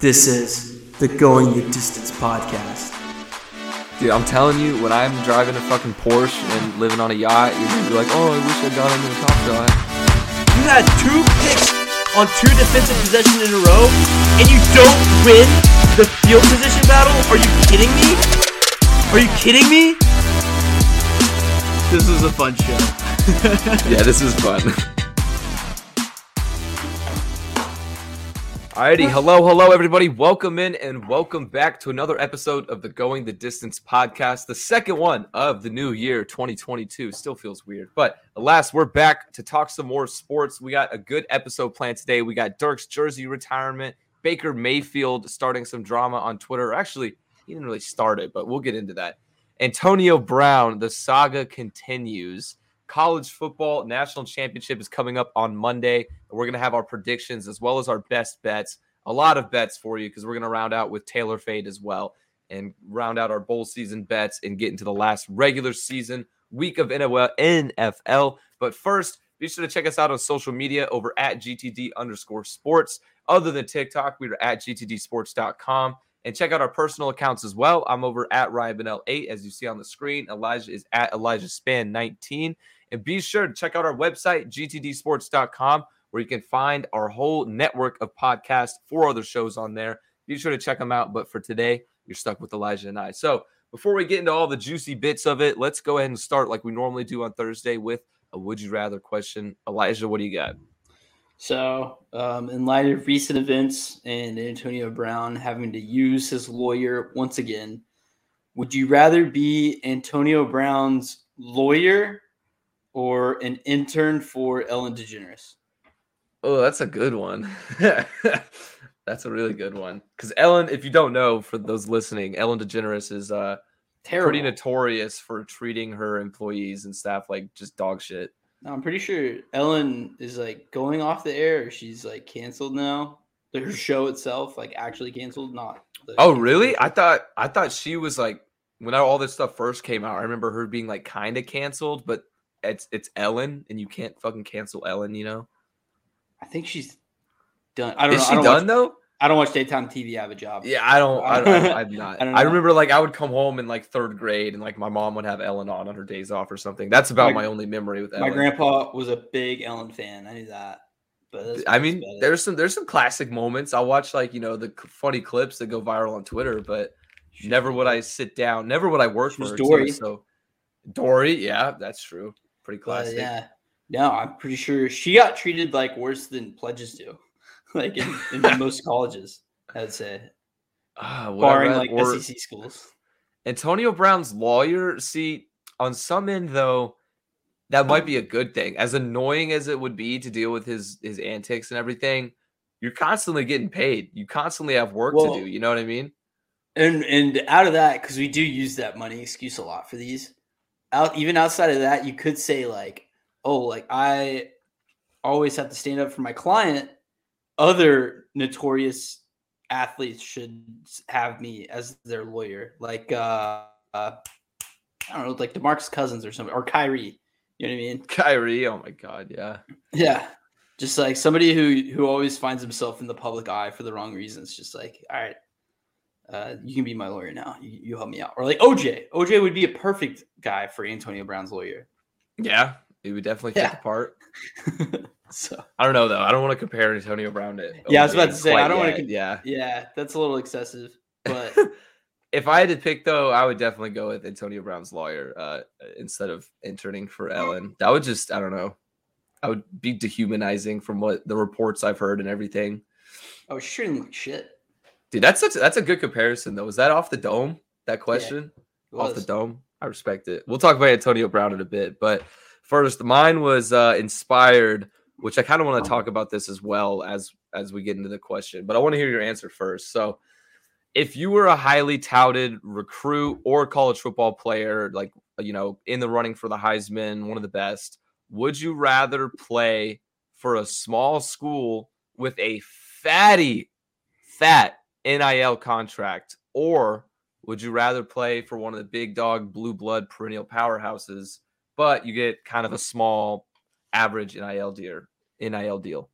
This is the Going the Distance podcast. Dude, I'm telling you, when I'm driving a fucking Porsche and living on a yacht, you're gonna be like, oh, I wish I got into the top shot. You had two picks on two defensive possessions in a row, and you don't win the field position battle? Are you kidding me? Are you kidding me? This is a fun show. yeah, this is fun. Alrighty, hello, hello, everybody. Welcome in and welcome back to another episode of the Going the Distance podcast, the second one of the new year 2022. Still feels weird, but alas, we're back to talk some more sports. We got a good episode planned today. We got Dirk's jersey retirement, Baker Mayfield starting some drama on Twitter. Actually, he didn't really start it, but we'll get into that. Antonio Brown, the saga continues. College football national championship is coming up on Monday. We're going to have our predictions as well as our best bets. A lot of bets for you because we're going to round out with Taylor Fade as well and round out our bowl season bets and get into the last regular season week of NFL. But first, be sure to check us out on social media over at GTD underscore sports. Other than TikTok, we are at GTDsports.com. And check out our personal accounts as well. I'm over at Ryan Bennell 8, as you see on the screen. Elijah is at Elijah Span 19. And be sure to check out our website, gtdsports.com, where you can find our whole network of podcasts, four other shows on there. Be sure to check them out. But for today, you're stuck with Elijah and I. So before we get into all the juicy bits of it, let's go ahead and start like we normally do on Thursday with a would you rather question. Elijah, what do you got? So, um, in light of recent events and Antonio Brown having to use his lawyer once again, would you rather be Antonio Brown's lawyer or an intern for Ellen DeGeneres? Oh, that's a good one. that's a really good one. Because Ellen, if you don't know, for those listening, Ellen DeGeneres is uh Terrible. pretty notorious for treating her employees and staff like just dog shit. No, I'm pretty sure Ellen is like going off the air. She's like canceled now. Her show itself, like actually canceled, not. Oh, really? I thought I thought she was like when all this stuff first came out. I remember her being like kind of canceled, but it's it's Ellen, and you can't fucking cancel Ellen. You know? I think she's done. I don't Is know. she I don't done watch, though? I don't watch daytime TV. I have a job. Yeah, I don't. I don't I'm not. I I, remember like I would come home in like third grade, and like my mom would have Ellen on on her days off or something. That's about My- my, only memory with Ellen. My grandpa was a big Ellen fan. I knew that. But I mean, there's some there's some classic moments. I'll watch like you know the funny clips that go viral on Twitter, but She- never would I sit down. Never would I work for her. too, Dory. so Dory, yeah, that's true. Pretty but, yeah. No, I'm pretty sure she got treated like worse than pledges do, like in, in most colleges. I'd say, ah, I barring like or SEC schools. Antonio Brown's lawyer. See, on some end though, that might be a mm-hmm. good thing. As annoying as it would be to deal with his his antics and everything, you're constantly getting paid. You constantly have work Well, to do. You know what I mean? And and out of that, because we do use that money excuse a lot for these. Out even outside of that, you could say like, oh, like I always have to stand up for my client. Other notorious athletes should have me as their lawyer, like uh, uh I don't know, like Demarcus Cousins or something, or Kyrie. You know what I mean? Kyrie, oh my god, yeah. Yeah. Just like somebody who who always finds himself in the public eye for the wrong reasons. Just like, all right, uh, you can be my lawyer now. You, you help me out. Or like OJ. OJ would be a perfect guy for Antonio Brown's lawyer. Yeah, he would definitely fit the part. so I don't know though. I don't want to compare Antonio Brown to. Yeah, I was about to say, I don't wanna yeah. yeah, that's a little excessive. But if I had to pick though, I would definitely go with Antonio Brown's lawyer uh, instead of interning for Ellen. That would just I don't know. I would be dehumanizing from what the reports I've heard and everything. oh, she treated him like shit. Dude, that's such that's a good comparison though. Was that off the dome? That question It off the dome. I respect it. We'll talk about Antonio Brown in a bit, but first, mine was uh, inspired, which I kind of want to talk about this as well as as we get into the question. But I want to hear your answer first. So, if you were a highly touted recruit or college football player, like you know, in the running for the Heisman, one of the best, would you rather play for a small school with a fatty, fat NIL contract, or would you rather play for one of the big dog blue blood perennial powerhouses, but you get kind of a small average NIL deal? NIL deal.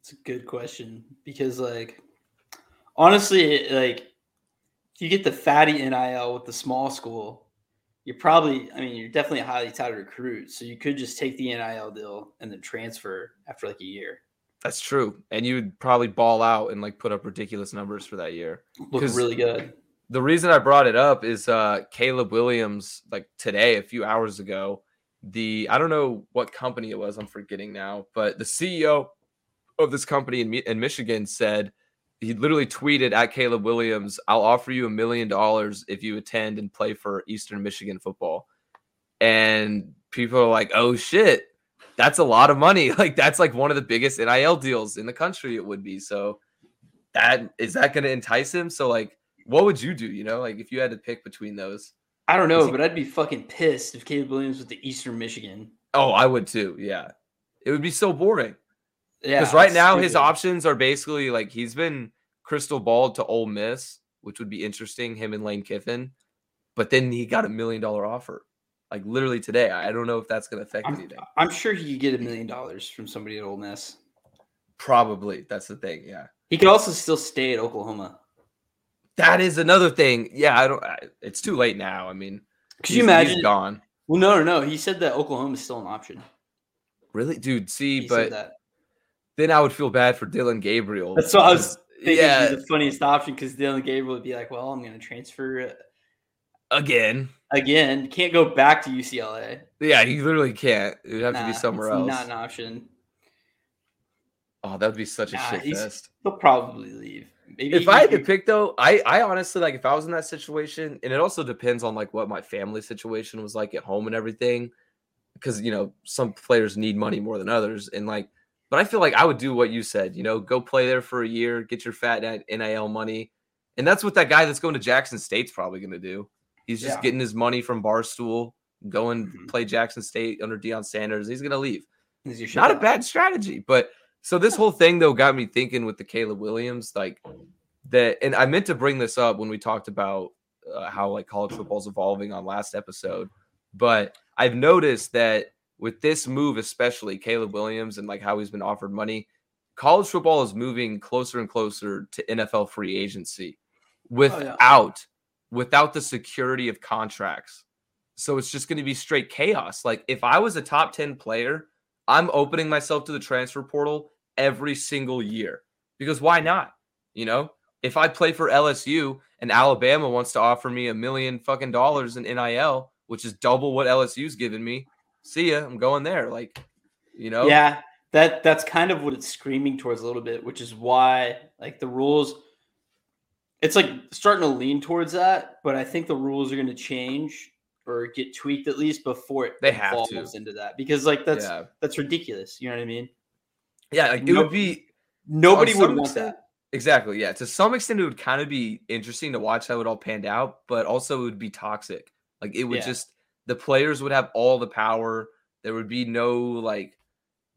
It's a good question because, like, honestly, like, you get the fatty NIL with the small school, you're probably, I mean, you're definitely a highly touted recruit. So you could just take the NIL deal and then transfer after like a year. That's true. And you would probably ball out and like put up ridiculous numbers for that year. Look really good. The reason I brought it up is uh Caleb Williams, like today, a few hours ago, the I don't know what company it was, I'm forgetting now, but the CEO of this company in, in Michigan said he literally tweeted at Caleb Williams, I'll offer you a million dollars if you attend and play for Eastern Michigan football. And people are like, oh shit, that's a lot of money. Like that's like one of the biggest NIL deals in the country, it would be. So that is that gonna entice him? So like what would you do? You know, like if you had to pick between those. I don't know, he- but I'd be fucking pissed if Caleb Williams was the Eastern Michigan. Oh, I would too. Yeah. It would be so boring. Yeah, Because right now his options are basically like he's been crystal balled to Ole Miss, which would be interesting, him and Lane Kiffin. But then he got a million dollar offer. Like literally today. I don't know if that's gonna affect I'm, anything. I'm sure he could get a million dollars from somebody at Ole Miss. Probably. That's the thing. Yeah. He could also still stay at Oklahoma. That is another thing. Yeah, I don't I, it's too late now. I mean, Could you imagine? gone. Well, no, no, no. He said that Oklahoma is still an option. Really? Dude, see, He but that. then I would feel bad for Dillon Gabriel. That's what I was thinking. Yeah, Yeah, the funniest option because Dillon Gabriel would be like, "Well, I'm going to transfer uh, again. Again. Can't go back to UCLA. Yeah, you literally can't. It would have to be somewhere else. Not an option. Oh, that would be such a Nah, shit fest. He'll probably leave. Maybe If I had he- to pick though, I I honestly like if I was in that situation, and it also depends on like what my family situation was like at home and everything, because you know some players need money more than others, and like, but I feel like I would do what you said, you know, go play there for a year, get your fat NIL money, and that's what that guy that's going to Jackson State's probably going to do. He's just Yeah. getting his money from Barstool, going Mhm. play Jackson State under Deion Sanders. He's going to leave. Not a bad strategy. But so this whole thing though got me thinking with the Caleb Williams, like that, and I meant to bring this up when we talked about uh, how like college football's evolving on last episode. But I've noticed that with this move, especially Caleb Williams and like how he's been offered money, college football is moving closer and closer to NFL free agency without without the security of contracts. So it's just going to be straight chaos. Like if I was a top 10 player, I'm opening myself to the transfer portal every single year because why not? You know, if I play for LSU and Alabama wants to offer me a million fucking dollars in NIL, which is double what LSU's given me, see ya. I'm going there. Like, you know, Yeah, that that's kind of what it's screaming towards a little bit, which is why like the rules. It's like starting to lean towards that, but I think the rules are going to change or get tweaked at least before it They have to. into that because like that's yeah, that's ridiculous. You know what I mean? yeah. Like, it No- would be Nobody would want extent- that. Exactly. Yeah. To some extent, it would kind of be interesting to watch how it all panned out, but also it would be toxic. Like it would Yeah. just the players would have all the power. There would be no like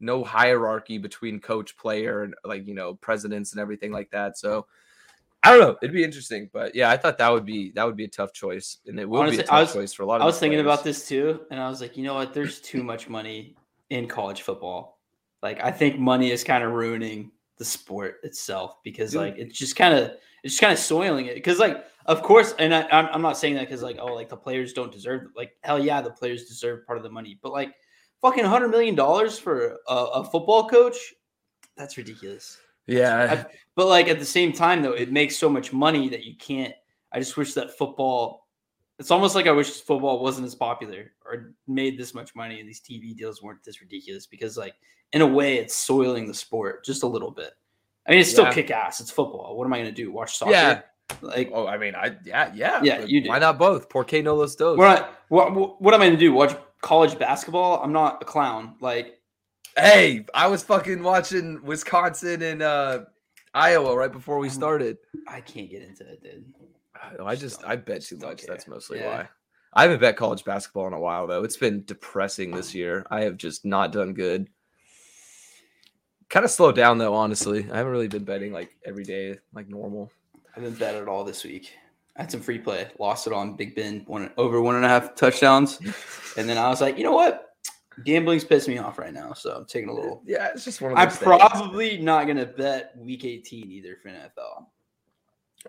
no hierarchy between coach, player, and like you know presidents and everything like that. So I don't know. It'd be interesting, but yeah, I thought that would be that would be a tough choice, and it would Honestly, be a tough was- choice for a lot of. I was thinking about this too, and I was like, you know what? There's too much money in college football. Like, I think money is kind of ruining the sport itself because, Dude. like, it's just kind of it's just kind of soiling it. Because, like, of course, and I, I'm I'm not saying that because, like, oh, like the players don't deserve. Like, hell yeah, the players deserve part of the money, but like, fucking hundred million dollars for a, a football coach, that's ridiculous. Yeah, But like at the same time, though, it makes so much money that you can't. I just wish that football. It's almost like I wish football wasn't as popular or made this much money and these TV deals weren't this ridiculous because, like, in a way, it's soiling the sport just a little bit. I mean, it's still Yeah. kick ass. It's football. What am I going to do? Watch soccer? Yeah. Like, Oh, I mean, I yeah, yeah, Yeah, you do. Why not both? Por qué no los dos? what, I, what, what am I going to do? Watch college basketball? I'm not a clown. Like, Hey, I was fucking watching Wisconsin and uh, Iowa right before we started. I can't get into it, dude. I just I bet too much. That's mostly Yeah. why. I haven't bet college basketball in a while though. It's been depressing this year. I have just not done good. Kind of slowed down though, honestly. I haven't really been betting like every day like normal. I haven't bet at all this week. I had some free play, lost it on Big Ben, one over one and a half touchdowns. And then I was like, you know what? Gambling's pissing me off right now, so I'm taking a little. Yeah, it's just one of I'm things. probably not gonna bet week 18 either for NFL.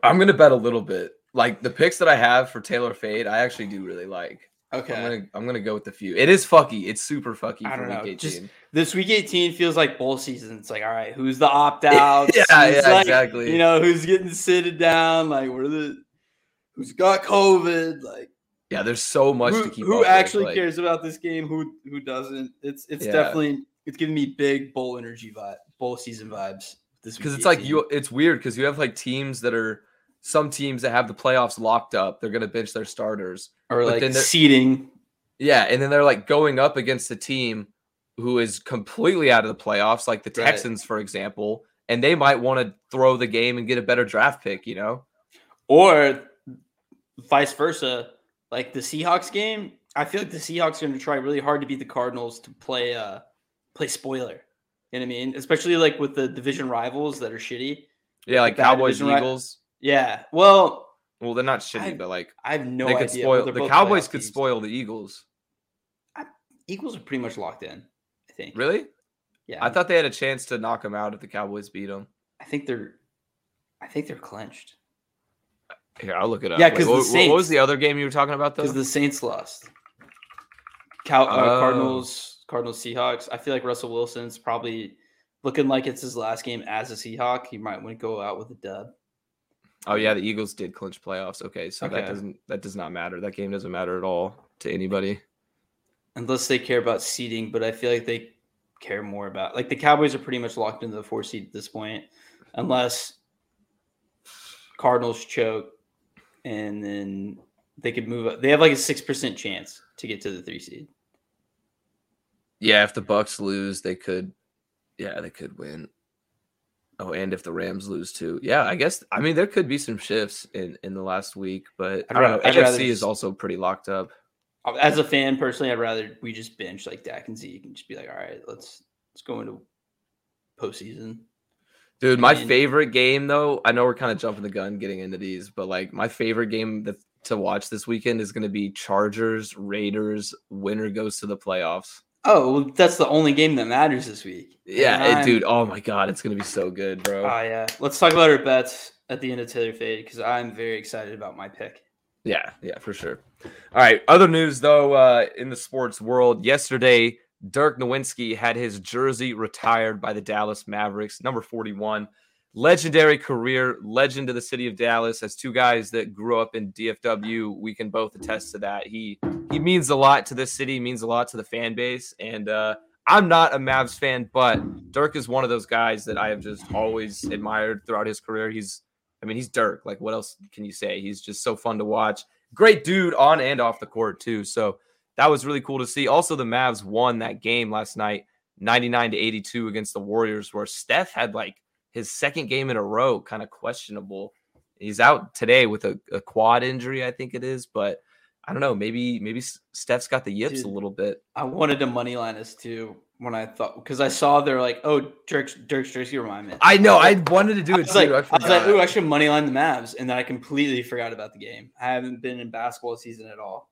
I'm gonna bet a little bit. Like the picks that I have for Taylor Fade, I actually do really like. Okay. I'm gonna I'm gonna go with the few. It is fucky. It's super fucky I don't know, 18. just- This week 18 feels like bowl season. It's like, all right, who's the opt out? Yeah, yeah, exactly. You know, who's getting sitted down? Like, what are the who's got COVID? Like, yeah, there's so much who, to keep. who up with, actually like- cares about this game? Who who doesn't? It's it's Yeah. definitely it's giving me big bowl energy vibe, bowl season vibes. This because it's like 18. you it's weird because you have like teams that are some teams that have the playoffs locked up they're going to bench their starters or like then they're- yeah and then they're like going up against a team who is completely out of the playoffs like the Right. texans for example and they might want to throw the game and get a better draft pick you know or vice versa. Like the Seahawks game, I feel like the Seahawks are going to try really hard to beat the Cardinals to play uh play spoiler. You know what I mean? Especially like with the division rivals that are shitty. yeah like cowboys division ri- eagles Yeah. Well, well they're not shitty I- but like I have no they idea. could spoil the cowboys could teams. spoil the eagles Eagles are pretty much locked in. I think. really Yeah. i thought they had a chance to knock them out if the cowboys beat them I think they're. I think they're clinched here i'll look it up Yeah, because what, what was the other game you were talking about though because the Saints lost. Cow- uh, Oh. Cardinals, Cardinals, Seahawks. I feel like Russell Wilson's probably looking like it's his last game as a Seahawk. He might want to go out with a dub. Oh yeah, the Eagles did clinch playoffs. Okay, so that doesn't that does not matter. That game doesn't matter at all to anybody. unless they care about seeding, but I feel like they care more about like the Cowboys are pretty much locked into the four seed at this point, unless Cardinals choke, and then they could move up. They have like a six percent chance to get to the three seed. Yeah, if the Bucks lose, they could. Yeah, they could win. Oh, and if the Rams lose too, yeah, I guess. I mean, there could be some shifts in in the last week, but I'd I don't know. I'd NFC is also pretty locked up. As a fan, personally, I'd rather we just bench like Dak and Zeke and just be like, all right, let's let's go into postseason. Dude, my mean- favorite game though, I know we're kind of jumping the gun getting into these, but like my favorite game that to watch this weekend is going to be Chargers Raiders. Winner goes to the playoffs. Oh, well, that's the only game that matters this week. Yeah, it- dude. Oh my god, it's going to be so good, bro. Oh yeah. Let's talk about our bets at the end of Taylor Fade because I'm very excited about my pick. Yeah, yeah, for sure. All right. Other news though, uh, in the sports world, yesterday Dirk Nowitzki had his jersey retired by the Dallas Mavericks, number 41. Legendary career, legend of the city of Dallas. As two guys that grew up in DFW, we can both attest to that. He he means a lot to this city, means a lot to the fan base, and uh, I'm not a Mavs fan, but Dirk is one of those guys that I have just always admired throughout his career. He's I mean, he's Dirk. Like, what else can you say? He's just so fun to watch. Great dude on and off the court, too. So that was really cool to see. Also, the Mavs won that game last night, 99 to 82 against the Warriors, where Steph had like his second game in a row, kind of questionable. He's out today with a, a quad injury, I think it is, but I don't know. Maybe maybe Steph's got the yips Dude. a little bit. I wanted to money line us too when I thought because I saw they're like, oh, Dirk's Dirk's jersey remind me. I know. I wanted to do it was too. like, I I, was like, ooh, I should money line the Mavs, and then I completely forgot about the game. I haven't been in basketball season at all.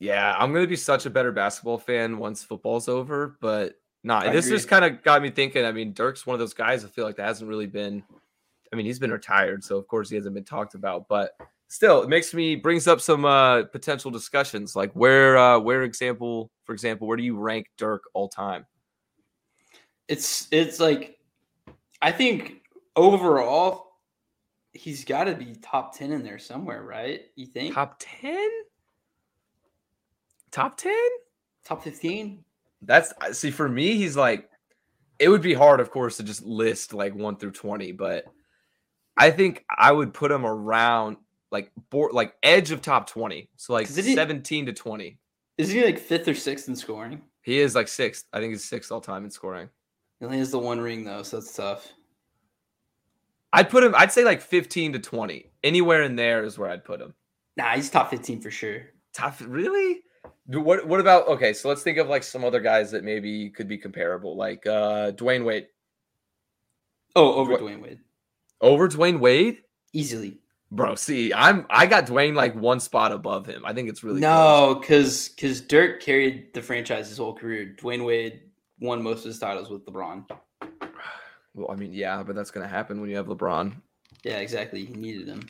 Yeah, I'm gonna be such a better basketball fan once football's over, but nah, I this agree. just kind of got me thinking. I mean, Dirk's one of those guys I feel like that hasn't really been. I mean, he's been retired, so of course he hasn't been talked about, but still, it makes me brings up some uh potential discussions. Like where, uh where example, for example, where do you rank Dirk all time? It's it's like, I think overall, he's got to be top ten in there somewhere, right? You think Top ten? Top ten? top fifteen? That's see for me, he's like it would be hard, of course, to just list like one through twenty, but I think I would put him around like board like edge of top twenty. So like 'Cause it is- seventeen to twenty. Is he like fifth or sixth in scoring? He is like sixth. I think he's sixth all time in scoring. He only has the one ring though, so that's tough. I'd put him, I'd say like 15 to 20. Anywhere in there is where I'd put him. Nah, he's top fifteen for sure. Top really? What what about okay, so let's think of like some other guys that maybe could be comparable, like uh Dwyane Wade. Oh, over Dwyane Wade, Over Dwyane Wade? easily. Bro, see, I'm I got Dwyane like one spot above him. I think it's really no, because because Dirk carried the franchise his whole career. Dwyane Wade won most of his titles with LeBron. Well, I mean, yeah, but that's gonna happen when you have LeBron. Yeah, exactly. He needed him.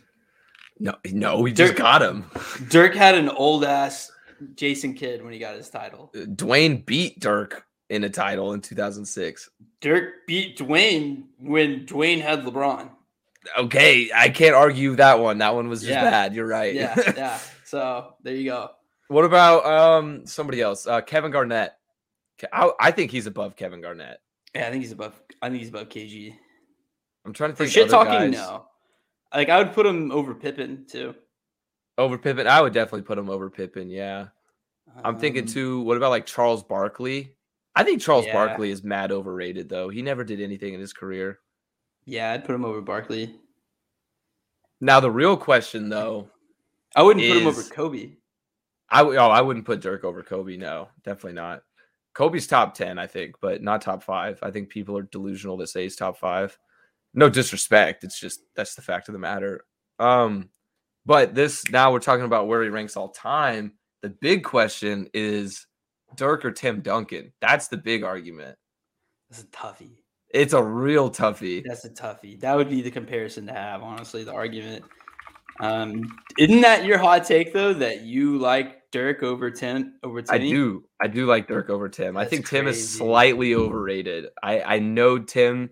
No, no, we just got him. Dirk had an old ass Jason Kidd when he got his title. Dwyane beat Dirk in a title in 2006. Dirk beat Dwyane when Dwyane had LeBron. Okay, I can't argue that one. That one was just Yeah. bad. You're right. Yeah, yeah. So there you go. what about um somebody else? Uh, Kevin Garnett. I, I think he's above Kevin Garnett. Yeah, I think he's above. I think he's above KG. I'm trying to For think. shit other talking, guys. no. Like I would put him over Pippen too. Over Pippen, I would definitely put him over Pippen. Yeah, I'm thinking Um, too. What about like Charles Barkley? I think Charles Yeah. Barkley is mad overrated though. He never did anything in his career. Yeah, I'd put him over Barkley. Now the real question though, I wouldn't put him over Kobe. I w- oh I wouldn't put Dirk over Kobe. No, definitely not. Kobe's top ten, I think, but not top five. I think people are delusional that say he's top five. No disrespect. It's just that's the fact of the matter. Um, but this now we're talking about where he ranks all time. The big question is Dirk or Tim Duncan. That's the big argument. That's a toughie. It's a real toughie. That's a toughie. That would be the comparison to have, honestly, the argument. Um, isn't that your hot take though? That you like Dirk over Tim over Tim? I do. I do like Dirk over Tim. I That's think Tim is slightly overrated. I I know Tim.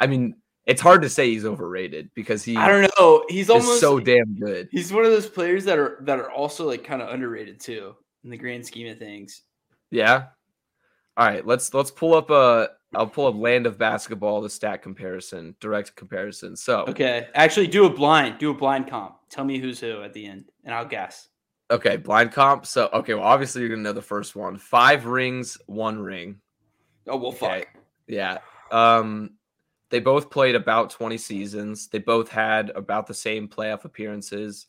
I mean, it's hard to say he's overrated because he I don't know. He's almost so damn good. He's one of those players that are that are also like kind of underrated too in the grand scheme of things. Yeah. All right, let's let's pull up a I'll pull up Land of Basketball the stat comparison, direct comparison. So, okay, actually, do a blind, do a blind comp. Tell me who's who at the end, and I'll guess. Okay, blind comp. So, okay, well obviously you're going to know the first one. 5 rings, 1 ring. Oh well, fuck. Okay. Yeah. Um they both played about 20 seasons. They both had about the same playoff appearances.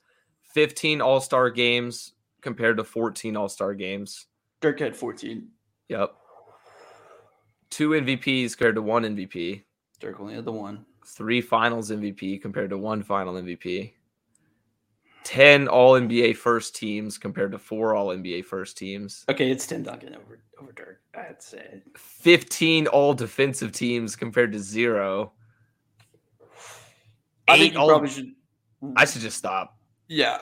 15 All-Star games compared to 14 All-Star games. Dirk had fourteen. Yep. Two MVPs compared to one MVP. Dirk only had the one. Three Finals MVP compared to one Final MVP. 10 All NBA first teams compared to four All NBA first teams. Okay, it's Tim Duncan over over Dirk. I'd say. 15 All Defensive teams compared to zero. I Eight think you all- probably should. I should just stop. Yeah,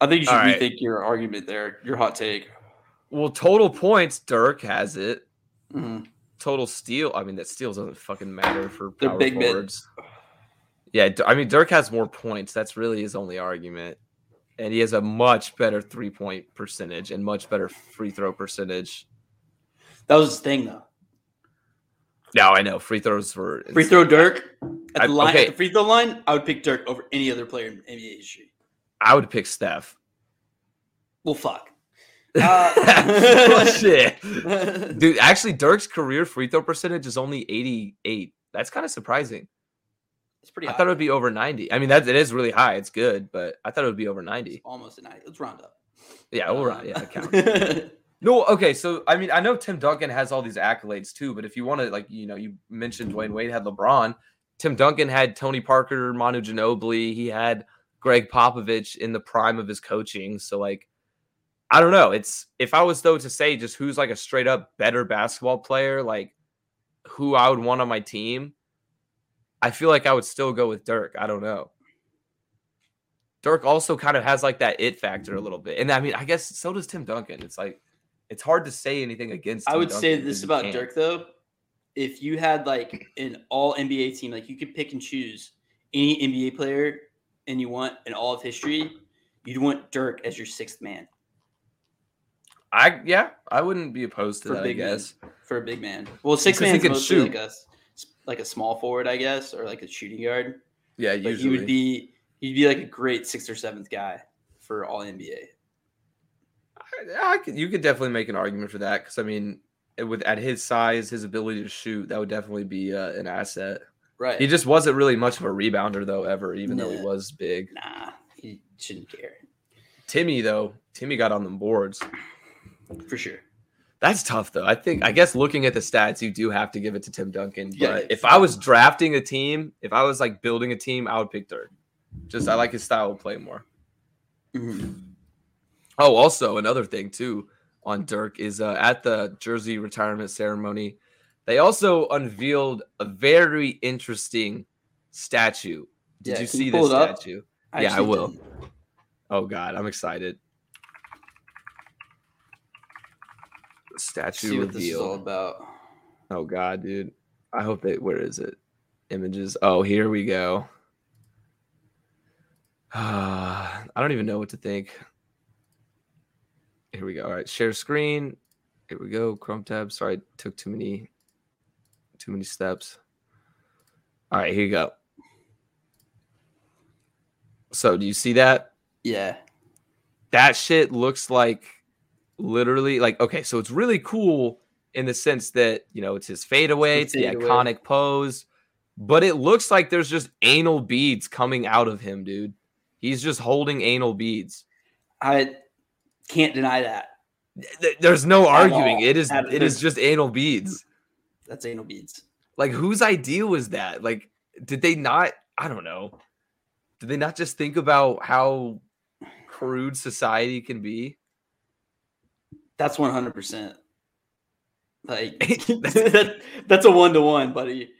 I think you should All right. rethink your argument there. Your hot take. Well, total points, Dirk has it. Mhm. Total steal. I mean, that steals doesn't fucking matter for The power big forwards. Yeah, I mean, Dirk has more points. That's really his only argument. And he has a much better three point percentage and much better free throw percentage. That was his thing though. Now I know free throws were Free throw Dirk at I- the line. okay. At the free throw line, I would pick Dirk over any other player in NBA history. I would pick Steph. Well, fuck. Uh, Dude, actually, Dirk's career free throw percentage is only 88. That's kind of surprising. It's pretty. I thought it would be over 90. I mean, that it is really high. It's good, but I thought it would be over 90. almost a night. Let's round up. Yeah, all right. Um, Yeah, count. No, okay. So I mean, I know Tim Duncan has all these accolades too, but if you want to, like, you know, you mentioned Dwyane Wade had LeBron. Tim Duncan had Tony Parker, Manu Ginobili. He had Gregg Popovich in the prime of his coaching. So like, I don't know. It's if I was though to say just who's like a straight up better basketball player, like who I would want on my team, I feel like I would still go with Dirk. I don't know. Dirk also kind of has like that it factor a little bit. And I mean, I guess so does Tim Duncan. It's like it's hard to say anything against I would Duncan say this about. Dirk though. If you had like an all NBA team, like you could pick and choose any NBA player and you want in all of history, you'd want Dirk as your sixth man I yeah, I wouldn't be opposed to For that, I big men. guess. for a big man. Well, six man can mostly shoot. like a s- like a small forward, I guess, or like a shooting guard. Yeah, But usually. he would be he'd be like a great sixth or seventh guy for all NBA. I, I could, you could definitely make an argument for that because I mean, with at his size, his ability to shoot, that would definitely be uh, an asset. Right. He just wasn't really much of a rebounder though, ever, even though he was big. nah, he shouldn't care Timmy though, Timmy got on the boards. for sure. That's tough though. I think I guess looking at the stats, you do have to give it to Tim Duncan. Yeah, But if I was drafting a team, if I was like building a team, I would pick Dirk. Just I like his style of play more. Mhm. Oh, also another thing too on Dirk is uh, at the jersey retirement ceremony, they also unveiled a very interesting statue. Did Yeah, you see this statue? Yeah, I will. didn't. Oh God, I'm excited. Statue See what this is all reveal. about. Oh God, dude. I hope they. Where is it? Images. Oh, here we go. I don't even know what to think. Here we go. All right, share screen. Here we go. Chrome tab. Sorry, I took too many, too many steps. All right, here you go. So, do you see that? Yeah. that shit looks like literally like okay so it's really cool in the sense that you know it's his fadeaway it's It's the iconic pose but it looks like there's just anal beads coming out of him dude. He's just holding anal beads. I can't deny that. There's no arguing. it is it is just anal beads. That's anal beads. like whose idea was that? Like did they not i don't know. Did they not just think about how crude society can be That's one hundred percent. Like that, that's a one to one, buddy.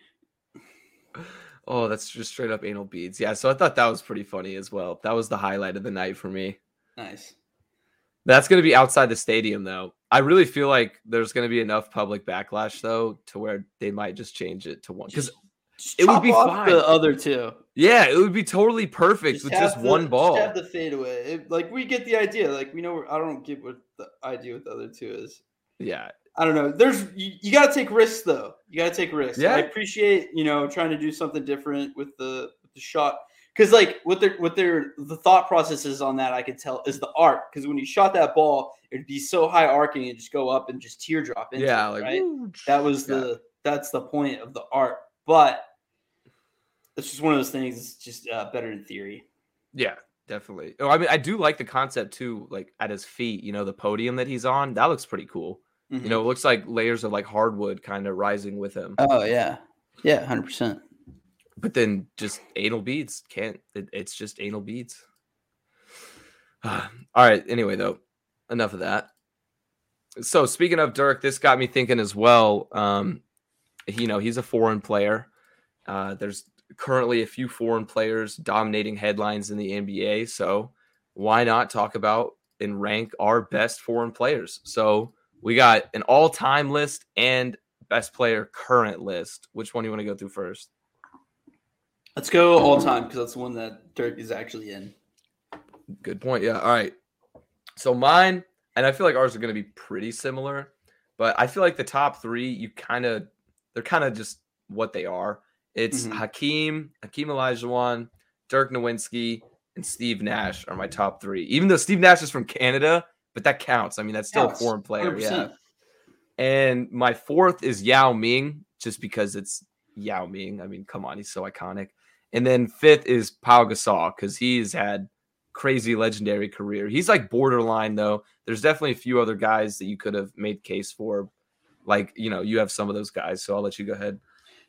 Oh, that's just straight up anal beads. Yeah, so I thought that was pretty funny as well. That was the highlight of the night for me. Nice. That's going to be outside the stadium, though. I really feel like there's going to be enough public backlash, though, to where they might just change it to one. Because it would be fine. The other two. Yeah, it would be totally perfect with just the- one ball. Just have the fadeaway. It- like we get the idea. Like we know. I don't get what the idea with the other two is. yeah, I don't know. There's you, you got to take risks though. You got to take risks. Yeah. I appreciate you know trying to do something different with the with the shot because like what their what their the thought processes on that I could tell is the arc because when you shot that ball it'd be so high arcing and just go up and just teardrop into yeah, it, like right. That was yeah. the that's the point of the art, but it's just one of those things. It's just uh, better in theory. yeah, definitely. Oh, I mean, I do like the concept too. Like at his feet, you know, the podium that he's on. That looks pretty cool. Mhm. You know, it looks like layers of like hardwood kind of rising with him. Oh yeah, yeah, hundred percent. but then just anal beads can't it, it's just anal beads all right anyway though enough of that so speaking of dirk this got me thinking as well um you know he's a foreign player uh there's currently a few foreign players dominating headlines in the nba so why not talk about and rank our best foreign players so we got an all-time list and best player current list which one do you want to go through first Let's go all time because that's the one that Dirk is actually in. Good point. Yeah. All right. So mine, and I feel like ours are going to be pretty similar, but I feel like the top three, you kind of, they're kind of just what they are. It's Mhm. Hakeem, Hakeem Olajuwon, Dirk Nowitzki, and Steve Nash are my top three. Even though Steve Nash is from Canada, but that counts. I mean, that's still Counts. a foreign player. Yeah. 100%. And my fourth is Yao Ming, just because it's Yao Ming. I mean, come on, he's so iconic. And then fifth is Pau Gasol because he's had crazy legendary career. He's like borderline though. There's definitely a few other guys that you could have made case for. Like you know, you have some of those guys. So I'll let you go ahead.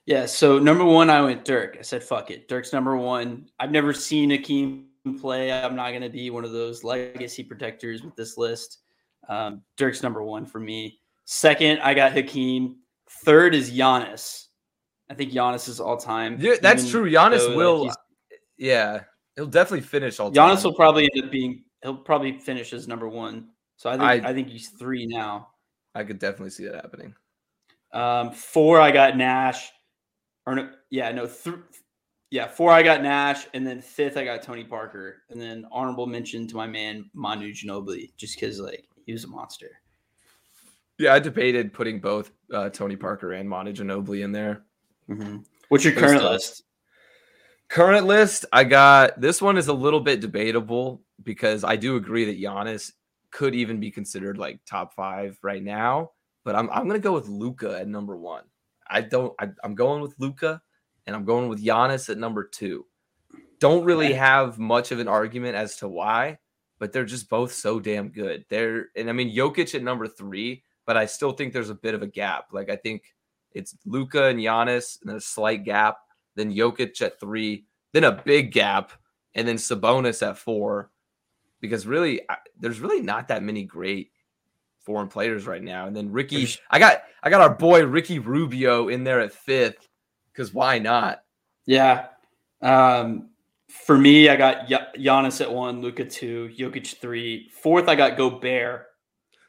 Yeah. So number one, I went Dirk. I said, "Fuck it." Dirk's number one. I've never seen Akeem play. I'm not going to be one of those legacy protectors with this list. Um, Dirk's number one for me. Second, I got Hakeem. Third is Giannis. I think Giannis is all time. Yeah, that's even true. Giannis though will. he's- Yeah, he'll definitely finish all. Giannis time. will probably end up being. He'll probably finish as number one. So I think I- I, think he's three now. I could definitely see that happening. Um, four, I got Nash. Or no, yeah, no, th- yeah, four, I got Nash, and then fifth, I got Tony Parker, and then honorable mention to my man Manu Ginobili, just because like he was a monster. Yeah, I debated putting both uh, Tony Parker and Manu Ginobili in there. What's your current list? Current list, I got this one is a little bit debatable because I do agree that Giannis could even be considered like top five right now, but I'm I'm gonna go with Luka at number one. I don't I, I'm going with Luka and I'm going with Giannis at number two. Don't really have much of an argument as to why, but they're just both so damn good. They're and I mean Jokic at number three, but I still think there's a bit of a gap. Like I think it's Luka and Giannis, and then a slight gap, then Jokic at three, then a big gap, and then Sabonis at four, because really I, there's really not that many great foreign players right now. And then Ricky, I got I got our boy Ricky Rubio in there at fifth, because why not? Yeah. Um, for me, I got Ya- Giannis at one, Luka two, Jokic three. Fourth, I got Gobert,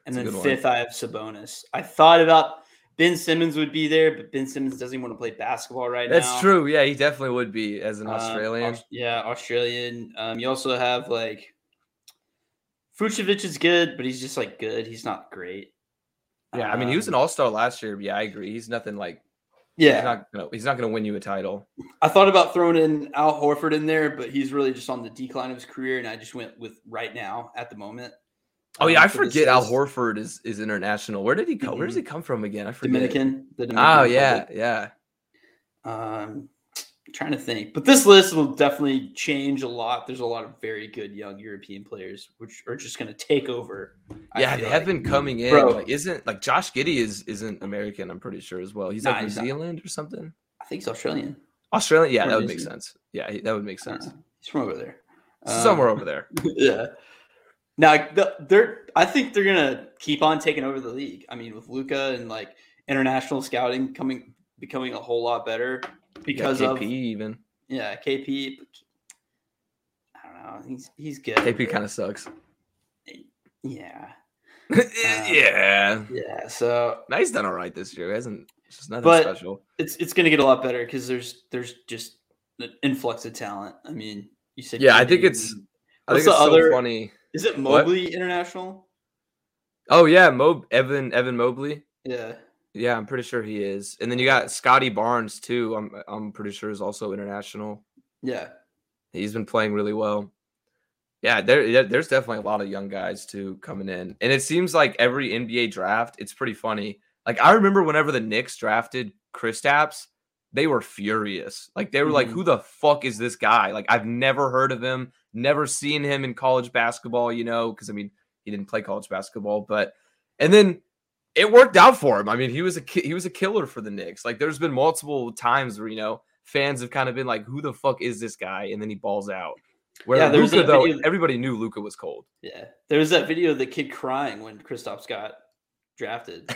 and That's then good one. fifth, I have Sabonis. I thought about Ben Simmons would be there, but Ben Simmons doesn't even want to play basketball right That's now. That's true. Yeah, he definitely would be as an Um, Australian. Aus- yeah, Australian. Um, you also have like Vucevic is good, but he's just like good. He's not great. yeah, I mean he was an Um, all star last year. Yeah, I agree. He's nothing like yeah. he's not gonna he's not gonna win you a title. I thought about throwing in Al Horford in there, but he's really just on the decline of his career, and I just went with right now at the moment. Oh yeah, um, I forget Al. Horford is is international. Where did he go? Where does Mhm. he come from again? I forget. Dominican. The Dominican Oh yeah, Republic. yeah. Um, trying to think, but this list will definitely change a lot. There's a lot of very good young European players, which are just going to take over. Yeah, they feel have like. been coming in. Bro. Like, isn't like Josh Giddey is isn't American? I'm pretty sure as well. He's Nah, like New he's not. Zealand or something. I think he's Australian. Australian. Yeah, Or that would make sense. Yeah, that would make sense. He's from over there. Um, Somewhere over there. yeah. Now they're. I think they're gonna keep on taking over the league. I mean, with Luka and like international scouting coming, becoming a whole lot better because yeah, of KP even. yeah KP. I don't know. He's he's good. KP kind of sucks. yeah yeah. Um, yeah. So No, he's done all right this year. He hasn't. It's just nothing But- special. it's it's gonna get a lot better because there's there's just an influx of talent. I mean, you said Yeah, I think it's- I What's think it's the so other- funny. is it What? Mobley International? Oh yeah, Mo Evan Evan Mobley. Yeah. Yeah, I'm pretty sure he is. And then you got Scottie Barnes too. I'm I'm pretty sure is also international. Yeah. He's been playing really well. Yeah, there there's definitely a lot of young guys too coming in. And it seems like every NBA draft, it's pretty funny. Like I remember whenever the Knicks drafted Kristaps, they were furious. Like they were like, Mhm. "Who the fuck is this guy?" Like I've never heard of him, never seen him in college basketball, you know, because I mean, he didn't play college basketball, but and then it worked out for him. I mean, he was a ki- he was a killer for the Knicks. Like there's been multiple times where, you know, fans have kind of been like, "Who the fuck is this guy?" and then he balls out. Where Yeah, there was Luka, that though, everybody knew Luka was cold. Yeah. There was that video of the kid crying when Kristaps got drafted.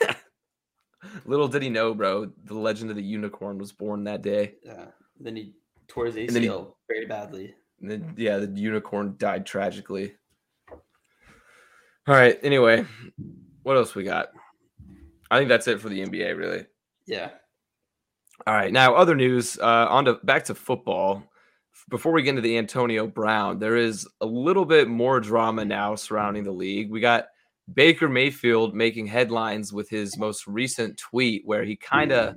Little did he know, bro, the legend of the unicorn was born that day. Yeah. Then he tore his ACL he- very badly. And then, yeah, the unicorn died tragically. All right. Anyway, what else we got? I think that's it for the NBA, really. Yeah. All right. Now, other news. Uh, on to back to football. Before we get into the Antonio Brown, there is a little bit more drama now surrounding the league. We got Baker Mayfield making headlines with his most recent tweet, where he kind of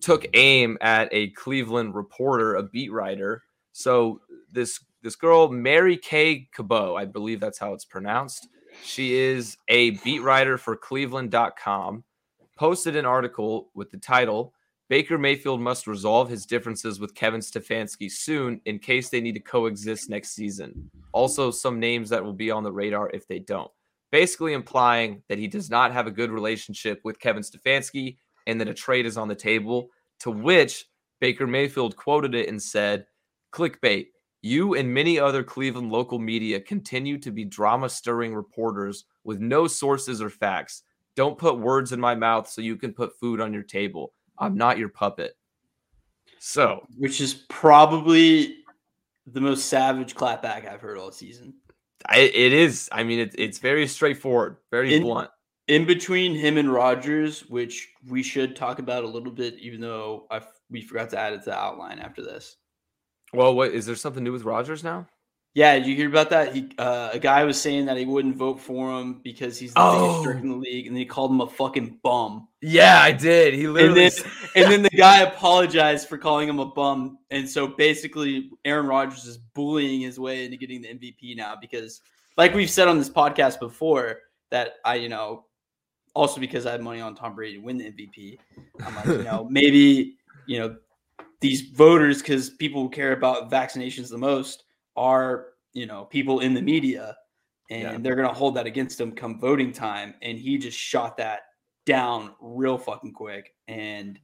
took aim at a Cleveland reporter, a beat writer. So this this girl, Mary Kay Cabot, I believe that's how it's pronounced. She is a beat writer for Cleveland.com. Posted an article with the title Baker Mayfield must resolve his differences with Kevin Stefanski soon in case they need to coexist next season. Also, some names that will be on the radar if they don't. Basically, implying that he does not have a good relationship with Kevin Stefanski and that a trade is on the table. To which Baker Mayfield quoted it and said, Clickbait, you and many other Cleveland local media continue to be drama stirring reporters with no sources or facts. Don't put words in my mouth so you can put food on your table. I'm not your puppet. So, Which is probably the most savage clapback I've heard all season. I, it is. I mean, it, it's very straightforward, very In- blunt. in between him and Rodgers, which we should talk about a little bit, even though I we forgot to add it to the outline after this. Well, what is there something new with Rodgers now? Yeah, did you hear about that? He uh, a guy was saying that he wouldn't vote for him because he's the Oh. biggest jerk in the league, and then he called him a fucking bum. Yeah, I did. He And literally. then, and then the guy apologized for calling him a bum, and so basically, Aaron Rodgers is bullying his way into getting the MVP now because, like we've said on this podcast before, that I you know, also because I have money on Tom Brady to win the MVP, I'm like you know maybe you know these voters because people who care about vaccinations the most are you know people in the media, and Yeah. they're gonna hold that against him come voting time, and he just shot that down real fucking quick. And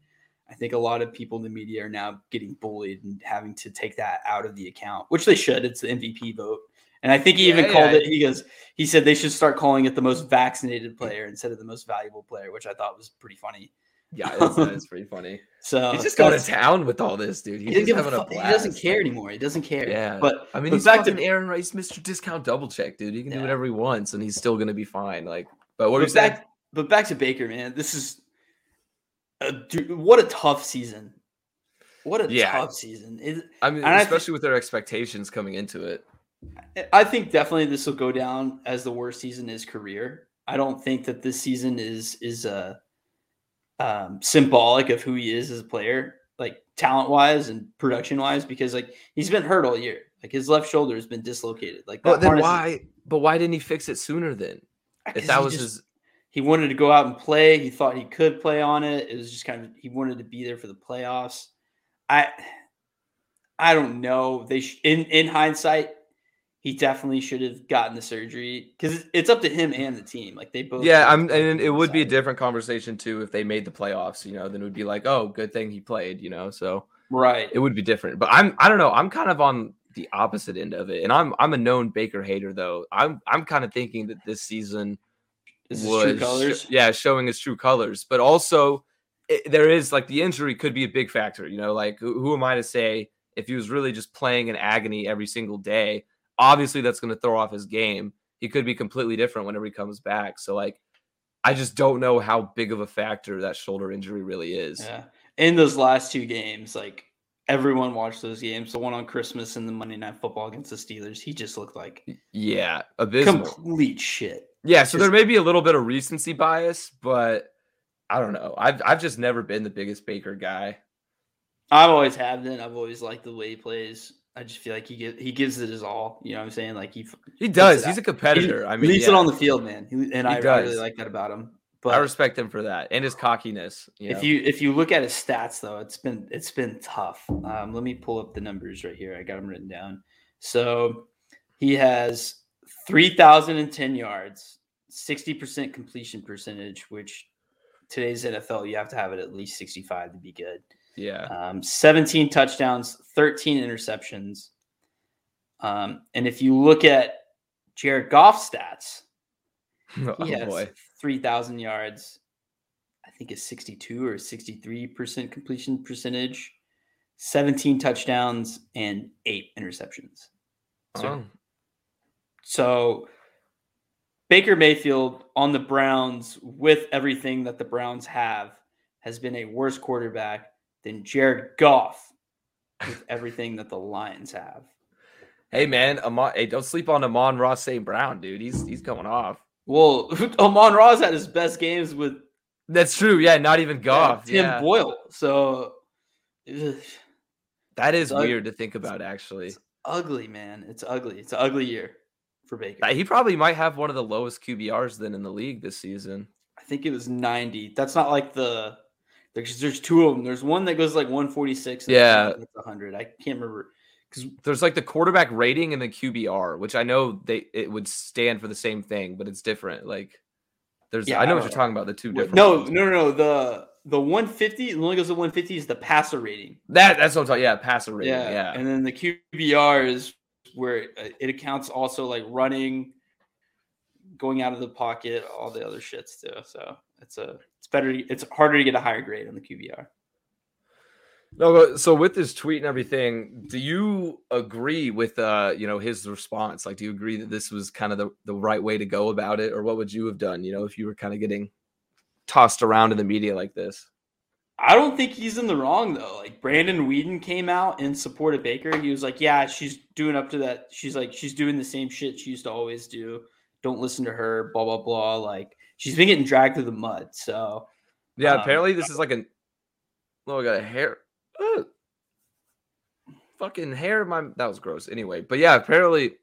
I think a lot of people in the media are now getting bullied and having to take that out of the account, which they should. It's the MVP vote. And I think he even Yeah, called yeah. it, he goes, he said they should start calling it the most vaccinated mm. player instead of the most valuable player, which I thought was pretty funny. Yeah, it's, it's pretty funny. So He's just going to town with all this, dude. he, He's doesn't just give a having a fuck. he doesn't care anymore. He doesn't care. Yeah. But I mean, but he's back to Aaron Rice, Mr. Discount Double Check, dude. He can do whatever he wants, and he's still gonna be fine. Like, but what but saying? back, but back to Baker, man. This is a, dude, what a tough season. What a Yeah. tough season. It, I mean, and I especially with their expectations coming into it. I think definitely this will go down as the worst season in his career. I don't think that this season is is uh, um, symbolic of who he is as a player, like talent wise and production wise, because like he's been hurt all year. Like his left shoulder has been dislocated. Like But then harness is- why? But why didn't he fix it sooner? Then, if that was just- his, he wanted to go out and play. He thought he could play on it. It was just kind of he wanted to be there for the playoffs. I I don't know. They sh- in in hindsight, he definitely should have gotten the surgery because it's up to him and the team. Like they both. yeah, I'm, and it would be a different conversation too if they made the playoffs. You know, then it would be like, oh, good thing he played. You know, so right. it would be different. But I'm, I don't know. I'm kind of on the opposite end of it, and I'm, I'm a known Baker hater though. I'm, I'm kind of thinking that this season This is was true colors. yeah, showing his true colors. But also, it, there is like the injury could be a big factor. You know, like who, who am I to say if he was really just playing in agony every single day? Obviously, that's going to throw off his game. He could be completely different whenever he comes back. So, like, I just don't know how big of a factor that shoulder injury really is. Yeah. In those last two games, like everyone watched those games. The one on Christmas and the Monday Night Football against the Steelers, he just looked like Yeah, abysmal. complete shit. Yeah, so there may be a little bit of recency bias, but I don't know. I've I've just never been the biggest Baker guy. I've always have been. I've always liked the way he plays. I just feel like he get, he gives it his all. You know what I'm saying? Like he He does. He's a competitor. he I mean, leaves yeah, it on the field, man. He, and I, really like that about him. But I respect him for that and his cockiness. You if know? you if you look at his stats though, it's been it's been tough. Um, let me pull up the numbers right here. I got them written down. So he has three thousand and ten yards, sixty percent completion percentage, which today's NFL you have to have it at least sixty five to be good. Yeah, Um, 17 touchdowns, 13 interceptions. Um, and if you look at Jared Goff's stats, oh he has boy, 3,000 yards. I think it's 62 or 63% completion percentage, 17 touchdowns, and eight interceptions. So, Oh, so Baker Mayfield on the Browns, with everything that the Browns have, has been a worse quarterback than Jared Goff with everything that the Lions have. hey man, Amon, hey, don't sleep on Amon-Ra St. Brown, dude. He's he's going off. Well, Amon Ross had his best games with That's true. Yeah, not even Goff. Tim yeah, Boyle. So that is weird to think about. Actually, ugly, man. It's ugly. It's an ugly year for Baker. He probably might have one of the lowest QBRs then in the league this season. I think it was 90. That's not like the there's there's two of them. There's one that goes like 146. and Yeah. that's 100. I can't remember because There's like the quarterback rating and the QBR, which I know they it would stand for the same thing, but it's different. Like there's Yeah, I know I what you're talking about. The two different. no, ones. no, no, no. The the 150 it only goes to 150 is the passer rating. That that's what I'm talking. About. Yeah, passer rating. Yeah, Yeah, and then the QBR is where it accounts also like running, going out of the pocket, all the other shits too. So it's a it's better. It's harder to get a higher grade on the QBR. No, but so with this tweet and everything, do you agree with uh, you know, his response? Like, do you agree that this was kind of the, the right way to go about it, or what would you have done, you know, if you were kind of getting tossed around in the media like this? I don't think he's in the wrong though. Like Brandon Weeden came out in support of Baker. He was like, "Yeah, she's doing up to that. She's like, she's doing the same shit she used to always do. Don't listen to her. Blah blah blah. Like she's been getting dragged through the mud. So Yeah, Um, apparently this is like a oh, I got a hair. fucking hair my that was gross. Anyway, but yeah, apparently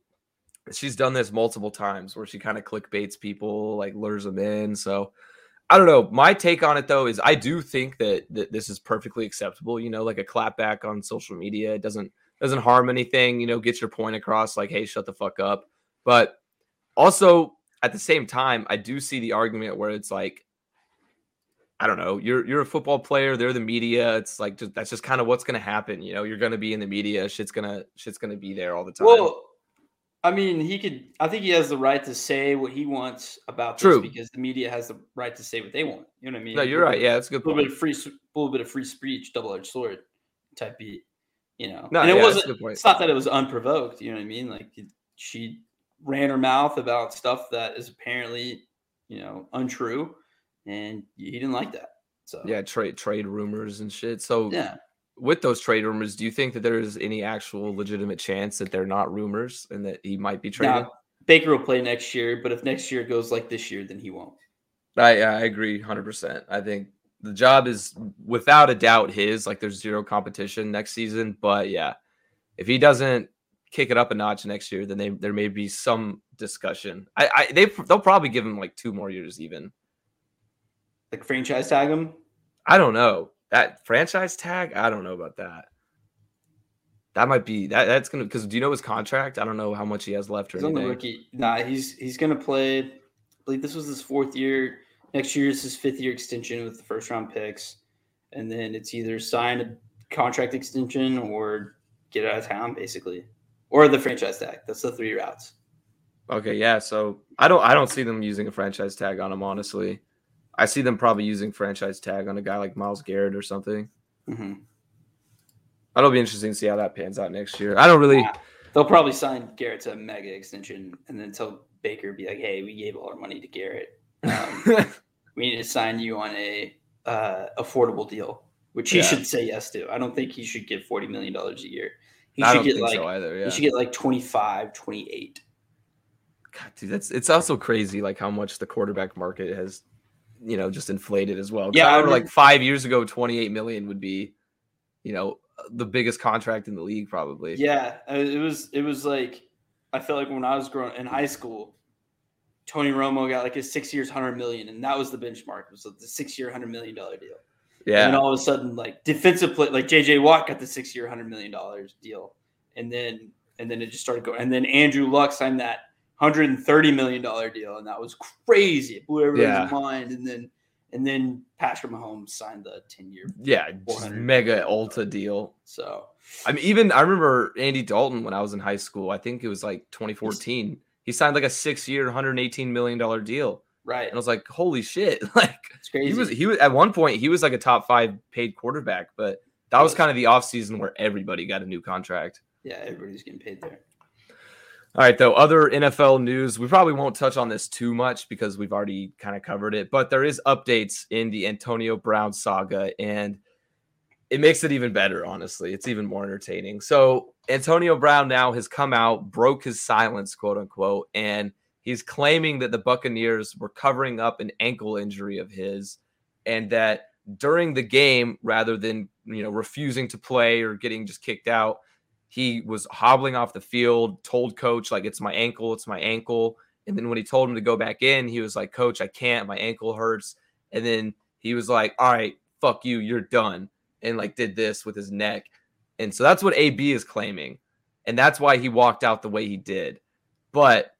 she's done this multiple times where she kind of clickbaits people, like lures them in. So I don't know. My take on it though is I do think that, that this is perfectly acceptable. You know, like a clapback on social media. It doesn't doesn't harm anything. You know, get your point across. Like, hey, shut the fuck up. But also at the same time, I do see the argument where it's like, I don't know. You're you're a football player. They're the media. It's like just, that's just kind of what's gonna happen. You know, you're gonna be in the media. Shit's gonna shit's gonna be there all the time. Well, I mean, he could. I think he has the right to say what he wants about True. this because the media has the right to say what they want. You know what I mean? no, you're right. Yeah, that's a good A little point. bit of free, a little bit of free speech, double edged sword type beat. You know, No, and it yeah, wasn't. It's not that it was unprovoked. You know what I mean? Like she ran her mouth about stuff that is apparently, you know, untrue, and he didn't like that. So Yeah, trade trade rumors and shit. So yeah. with those trade rumors, do you think that there is any actual legitimate chance that they're not rumors and that he might be traded? Now, Baker will play next year, but if next year goes like this year, then he won't. I I agree 100%. I think the job is without a doubt his, like there's zero competition next season, but yeah. If he doesn't kick it up a notch next year, then they, there may be some discussion. I, I they they'll probably give him like two more years even. Like franchise tag him. I don't know. That franchise tag, I don't know about that. That might be that that's going to cuz do you know his contract? I don't know how much he has left or He's on the anything. rookie. Nah, he's he's gonna play. I believe this was his fourth year. Next year is his fifth year extension with the first round picks, and then it's either sign a contract extension or get out of town, basically, or the franchise tag. That's the three routes. Okay, yeah. So I don't I don't see them using a franchise tag on him, honestly. I see them probably using franchise tag on a guy like Myles Garrett or something. hmm That'll be interesting to see how that pans out next year. I don't really Yeah. They'll probably sign Garrett to a mega extension, and then tell Baker be like, "Hey, we gave all our money to Garrett. Um, we need to sign you on a uh, affordable deal, which he Yeah. should say yes to. I don't think he should get forty million dollars a year. He I should don't get think like so either. Yeah. he should get like 25, 28. God, dude, that's it's also crazy like how much the quarterback market has, you know, just inflated as well. Yeah, I I remember like five years ago, 28 million would be, you know, the biggest contract in the league, probably. Yeah, it was it was like I felt like when I was growing in high school, Tony Romo got like his six years, hundred million, and that was the benchmark. It was like the six year, hundred million dollar deal. Yeah. And all of a sudden, like defensive play, like JJ Watt got the six year, hundred million dollars deal, and then and then it just started going. And then Andrew Luck signed that hundred and thirty million dollar deal, and that was crazy. It blew everybody's Yeah. mind. And then and then Patrick Mahomes signed the ten year. yeah, mega ulta deal. So I mean, even I remember Andy Dalton when I was in high school. I think it was like 2014. He signed like a six-year, 118 million dollar deal, right, and I was like, "Holy shit!" Like it's crazy. he was, he was at one point he was like a top five paid quarterback, but that was Was. kind of the offseason where everybody got a new contract. yeah, everybody's getting paid there. All right, though, other NFL news. We probably won't touch on this too much because we've already kind of covered it, but there is updates in the Antonio Brown saga, and it makes it even better, honestly. It's even more entertaining. So, Antonio Brown now has come out, broke his silence, quote unquote, and he's claiming that the Buccaneers were covering up an ankle injury of his and that during the game, rather than, you know, refusing to play or getting just kicked out, he was hobbling off the field, told coach, like, it's my ankle, it's my ankle. And then when he told him to go back in, he was like, Coach, I can't, my ankle hurts. And then he was like, All right, fuck you, you're done. And like did this with his neck. And so that's what AB is claiming. And that's why he walked out the way he did. But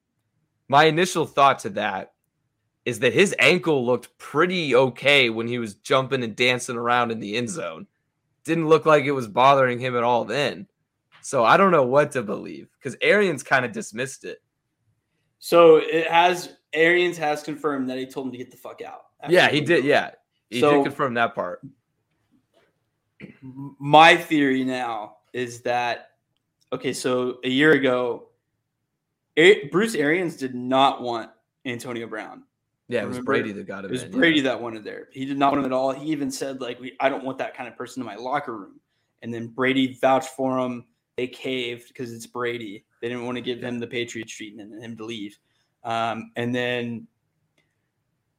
my initial thought to that is that his ankle looked pretty okay when he was jumping and dancing around in the end zone. Didn't look like it was bothering him at all then. So I don't know what to believe because Arians kind of dismissed it. So it has Arians has confirmed that he told him to get the fuck out. Yeah, he did. Yeah, he So- did confirm that part. My theory now is that okay. So a year ago, A- Bruce Arians did not want Antonio Brown. Yeah, it was Remember, Brady that got him. It was in, Brady Yeah. that wanted there. He did not want him at all. He even said like, "We, I don't want that kind of person in my locker room." And then Brady vouched for him. They caved because it's Brady. They didn't want to give him the Patriots treatment and him to leave. Um, and then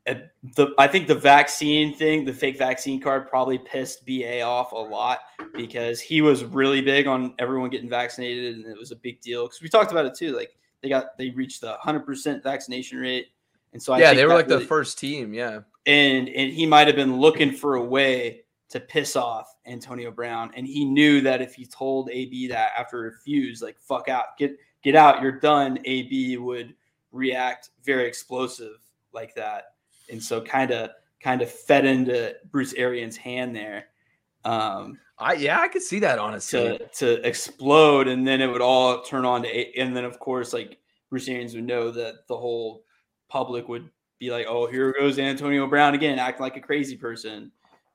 at the I think the vaccine thing, the fake vaccine card, probably pissed BA off a lot because he was really big on everyone getting vaccinated, and it was a big deal. Because we talked about it too. Like they got they reached the hundred percent vaccination rate, and so I yeah, think they were like really- the first team. Yeah, and and he might have been looking for a way to piss off Antonio Brown, and he knew that if he told AB that after refuse, like fuck out, get get out, you're done, AB would react very explosive like that, and so kind of kind of fed into Bruce Arians' hand there. Um, I yeah, I could see that honestly. to to explode, and then it would all turn on to, A- and then of course, like Bruce Arians would know that the whole public would be like, "Oh, here goes Antonio Brown again, acting like a crazy person."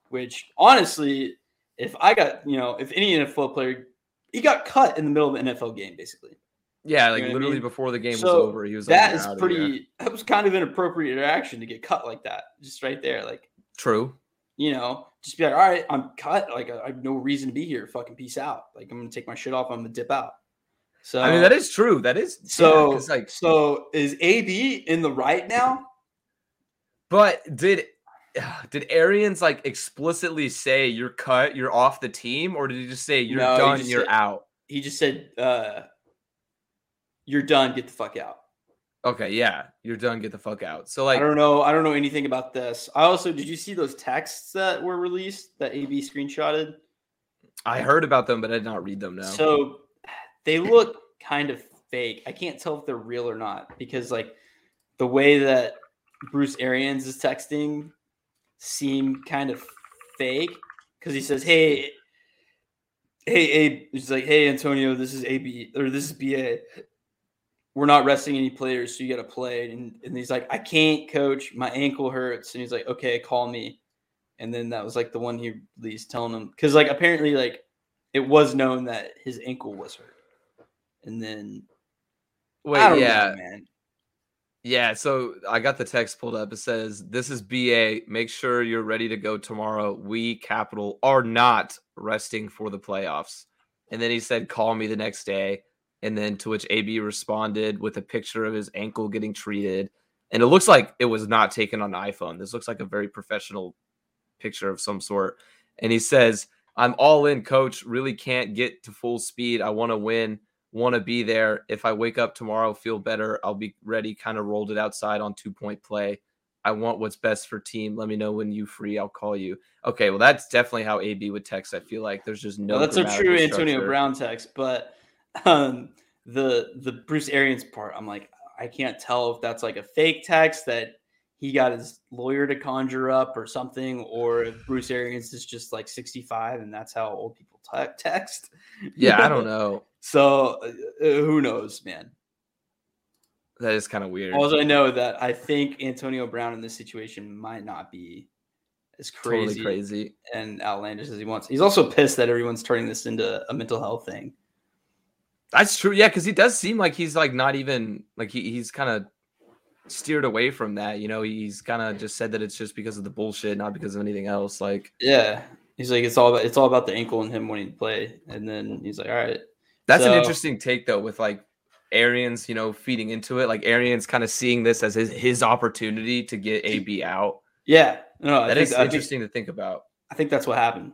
Which honestly, if I got you know, if any NFL player, he got cut in the middle of an NFL game, basically. yeah, like you know what I literally mean? before the game was over, he was like, That "You're is here." pretty. That was kind of an appropriate reaction to get cut like that, just right there. Like true. You know, just be like, all right, I'm cut. Like I have no reason to be here. Fucking peace out. Like I'm gonna take my shit off. I'm gonna dip out. So I mean, that is true. That is yeah, like, so is AB in the right now? but did did Arians like explicitly say you're cut, you're off the team, or did he just say you're No, done, you're said- out? He just said, uh, "You're done. Get the fuck out." Okay, yeah, you're done. Get the fuck out. So like, I don't know. I don't know anything about this. I also did you see those texts that were released that AB screenshotted? I heard about them, but I did not read them. Now, So they look kind of fake. I can't tell if they're real or not because like the way that Bruce Arians is texting seem kind of fake because he says, "Hey, hey, Abe," he's like, "Hey, Antonio, this is AB or this is BA. We're not resting any players, so you got to play." And, and he's like, "I can't, coach. My ankle hurts." And he's like, "Okay, call me." And then that was like the one he released telling him because like apparently like it was known that his ankle was hurt. And then wait, yeah, know, man. yeah. So I got the text pulled up. It says, "This is BA. Make sure you're ready to go tomorrow. We Capital are not resting for the playoffs." And then he said, "Call me the next day." And then to which AB responded with a picture of his ankle getting treated. And it looks like it was not taken on iPhone. This looks like a very professional picture of some sort. And he says, I'm all in, coach. Really can't get to full speed. I want to win, want to be there. If I wake up tomorrow, feel better, I'll be ready. Kind of rolled it outside on two point play. I want what's best for team. Let me know when you free. I'll call you. Okay, well, that's definitely how AB would text. I feel like there's just no. No, that's a true Antonio. Brown text, but um the the Bruce Arians part, I'm like, I can't tell if that's like a fake text that he got his lawyer to conjure up or something, or if Bruce Arians is just like 65 and that's how old people te- text. Yeah, I don't know. So uh, who knows, man? That is kind of weird. Also, I know that I think Antonio Brown in this situation might not be as crazy, Totally crazy. and outlandish as he wants. He's also pissed that everyone's turning this into a mental health thing. That's true. Yeah, because he does seem like he's like not even like he, he's kind of steered away from that. You know, he's kind of just said that it's just because of the bullshit, not because of anything else. Like Yeah, he's like it's all about it's all about the ankle and him wanting to play, and then he's like, all right, that's an interesting take though, with like Arians, you know, feeding into it. Like Arians kind of seeing this as his his opportunity to get AB out. yeah, no, That think, is I think, interesting to think about. I think that's what happened.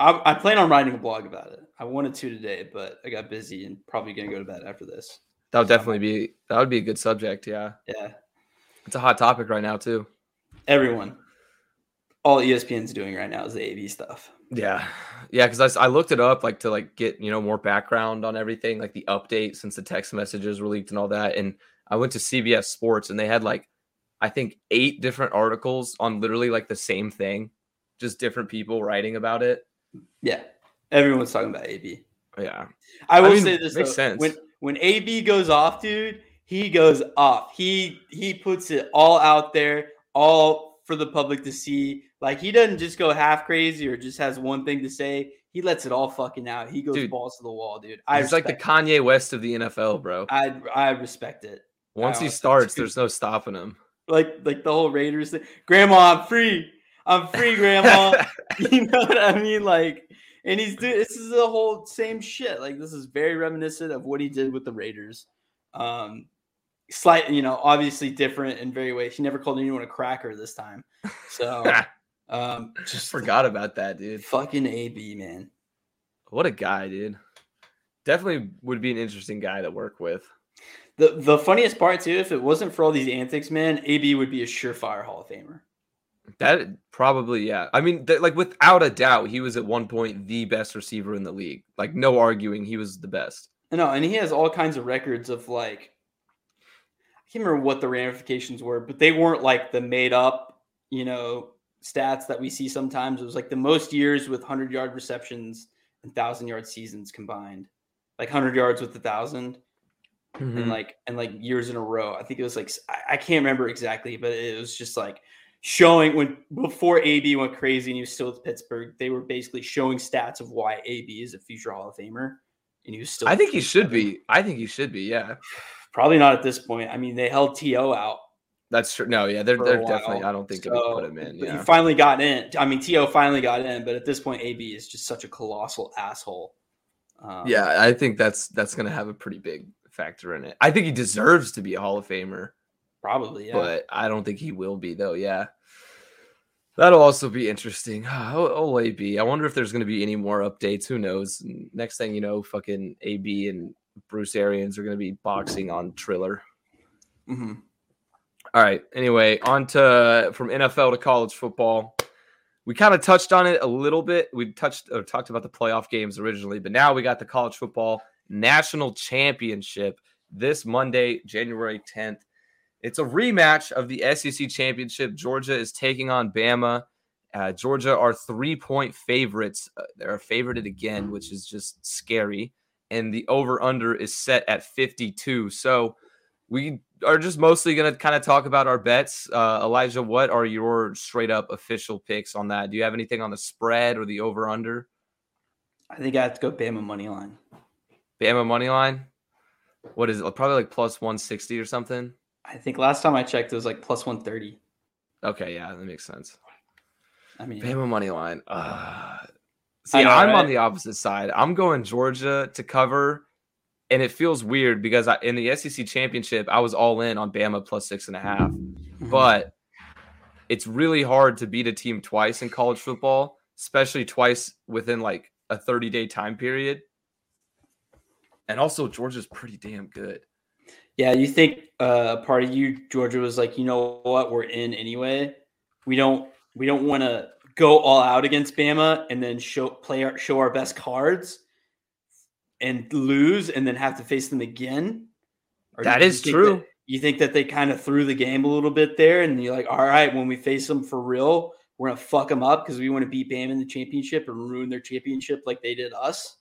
I, I plan on writing a blog about it. I wanted to today, but I got busy and probably gonna go to bed after this. That would definitely be that would be a good subject. Yeah, Yeah, it's a hot topic right now too. everyone, all ESPN's doing right now is the AB stuff. Yeah, yeah, because I, I looked it up like to like get you know more background on everything, like the update since the text messages were leaked and all that. And I went to CBS Sports and they had like I think eight different articles on literally like the same thing, just different people writing about it. Yeah, everyone's talking about AB. Yeah, I will mean, say this makes though, sense. when when AB goes off, dude, he goes off. He he puts it all out there, all for the public to see. Like he doesn't just go half crazy or just has one thing to say. He lets it all fucking out. He goes Dude, balls to the wall, dude. I he's like the Kanye West of the NFL, bro. I I respect it. Once he starts, there's no stopping him. Like like the whole Raiders thing. Grandma, I'm free. I'm free, Grandma. you know what I mean? Like, and he's doing this is the whole same shit. Like, this is very reminiscent of what he did with the Raiders. Um, slight, you know, obviously different in very ways. He never called anyone a cracker this time. So, um, Just forgot about that, dude. fucking AB, man. What a guy, dude. Definitely would be an interesting guy to work with. The the funniest part too, if it wasn't for all these antics, man, AB would be a surefire Hall of Famer. That probably, yeah. I mean, th- like without a doubt, he was at one point the best receiver in the league. Like no arguing, he was the best. No, and he has all kinds of records of like I can't remember what the ramifications were, but they weren't like the made up, you know, stats that we see sometimes. It was like the most years with 100 yard receptions and 1,000 yard seasons combined, like 100 yards with a 1,000 Mhm. and like and like years in a row. I think it was like I, I can't remember exactly, but it was just like showing when before AB went crazy and he was still with Pittsburgh, they were basically showing stats of why AB is a future Hall of Famer. And he was still I think he should be. I think he should be. Yeah, Probably not at this point. I mean, they held TO out. that's true. No, yeah, they're they're definitely. I don't think they put him in. Yeah. He finally got in. I mean, TO finally got in, but at this point, AB is just such a colossal asshole. Um, Yeah, I think that's that's gonna have a pretty big factor in it. I think he deserves to be a Hall of Famer, probably. Yeah. but I don't think he will be though. Yeah, that'll also be interesting. Oh, AB. I wonder if there's gonna be any more updates. Who knows? Next thing you know, fucking AB and Bruce Arians are gonna be boxing on Triller. Mhm. All right. Anyway, on to from NFL to college football. We kind of touched on it a little bit. We touched or talked about the playoff games originally, but now we got the college football national championship this Monday, January 10th. It's a rematch of the SEC championship. Georgia is taking on Bama. Uh, Georgia are three point favorites. Uh, they're favorited again, which is just scary. And the over under is set at 52. So we are just mostly going to kind of talk about our bets. Uh, Elijah, what are your straight up official picks on that? Do you have anything on the spread or the over under? I think I have to go Bama money line. Bama money line? What is it? Probably like plus 160 or something. I think last time I checked, it was like plus 130. Okay, yeah, that makes sense. I mean, Bama money line. Uh, see, know, I'm on the opposite side. I'm going Georgia to cover, and it feels weird because I, in the SEC championship, I was all in on Bama plus six and a half. mhm. But it's really hard to beat a team twice in college football, especially twice within like a 30 day time period. And also, Georgia's pretty damn good. Yeah, you think uh, part of you, Georgia, was like, you know what, we're in anyway. We don't, we don't want to go all out against Bama and then show play our show our best cards and lose and then have to face them again. Or That is true. that- you think that they kind of threw the game a little bit there, and you're like, all right, when we face them for real, we're gonna fuck them up because we want to beat Bama in the championship and ruin their championship like they did us.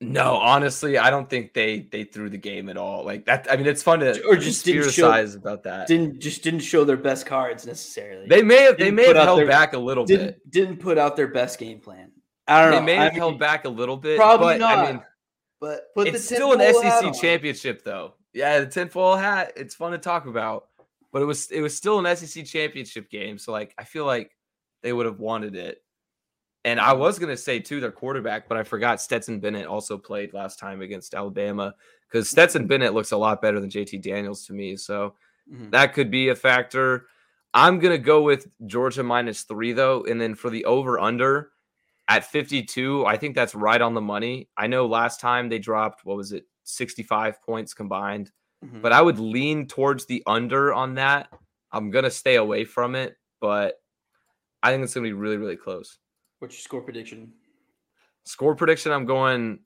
No, honestly, I don't think they they threw the game at all. Like that. I mean, it's fun to Or just didn't show- about that. Didn't just didn't show their best cards necessarily. They may have they didn't may have held their- back a little bit. didn't didn't put out their best game plan. I don't They know. They may I have mean, held back a little bit. Probably but, not. I mean, but put it's still an SEC championship, though. Yeah, the tinfoil hat. It's fun to talk about, but it was it was still an SEC championship game. So like, I feel like they would have wanted it. And I was gonna say too, their quarterback, but I forgot Stetson Bennett also played last time against Alabama because Stetson Bennett looks a lot better than JT Daniels to me. So Mhm. that could be a factor. I'm gonna go with Georgia minus three though, and then for the over under at 52, I think that's right on the money. I know last time they dropped what was it, 65 points combined, Mhm. but I would lean towards the under on that. I'm gonna stay away from it, but I think it's gonna be really really close. What's your score prediction? Score prediction, I'm going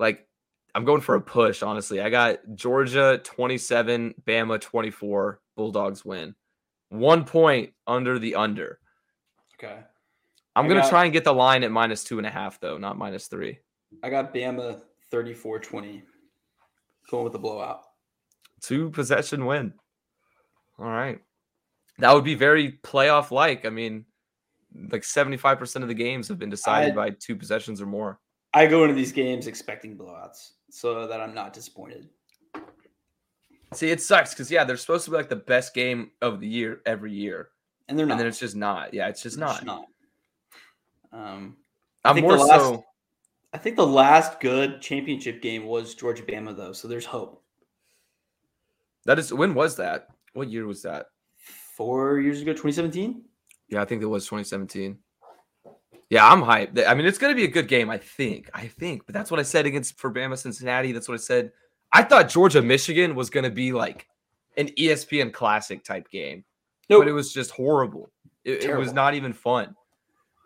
like I'm going for a push, honestly. I got Georgia 27, Bama 24, Bulldogs win. One point under the under. Okay. I'm I gonna got- try and get the line at minus two and a half, though, not minus three. I got Bama 34-20. Going with the blowout. Two possession win. All right. That would be very playoff like. I mean, like 75% of the games have been decided I- by two possessions or more. I go into these games expecting blowouts so that I'm not disappointed. See, it sucks because yeah, they're supposed to be like the best game of the year every year. And they're not. And then it's just not. Yeah, it's just It's not. not. Um, I I'm think more the last- so. I think the last good championship game was Georgia Bama though, so there's hope. That is when was that? What year was that? Four years ago, 2017. Yeah, I think it was 2017. Yeah, I'm hyped. I mean, it's going to be a good game. I think. I think, but that's what I said against for Bama Cincinnati. That's what I said. I thought Georgia Michigan was going to be like an ESPN classic type game, Nope. but it was just horrible. It, it was not even fun.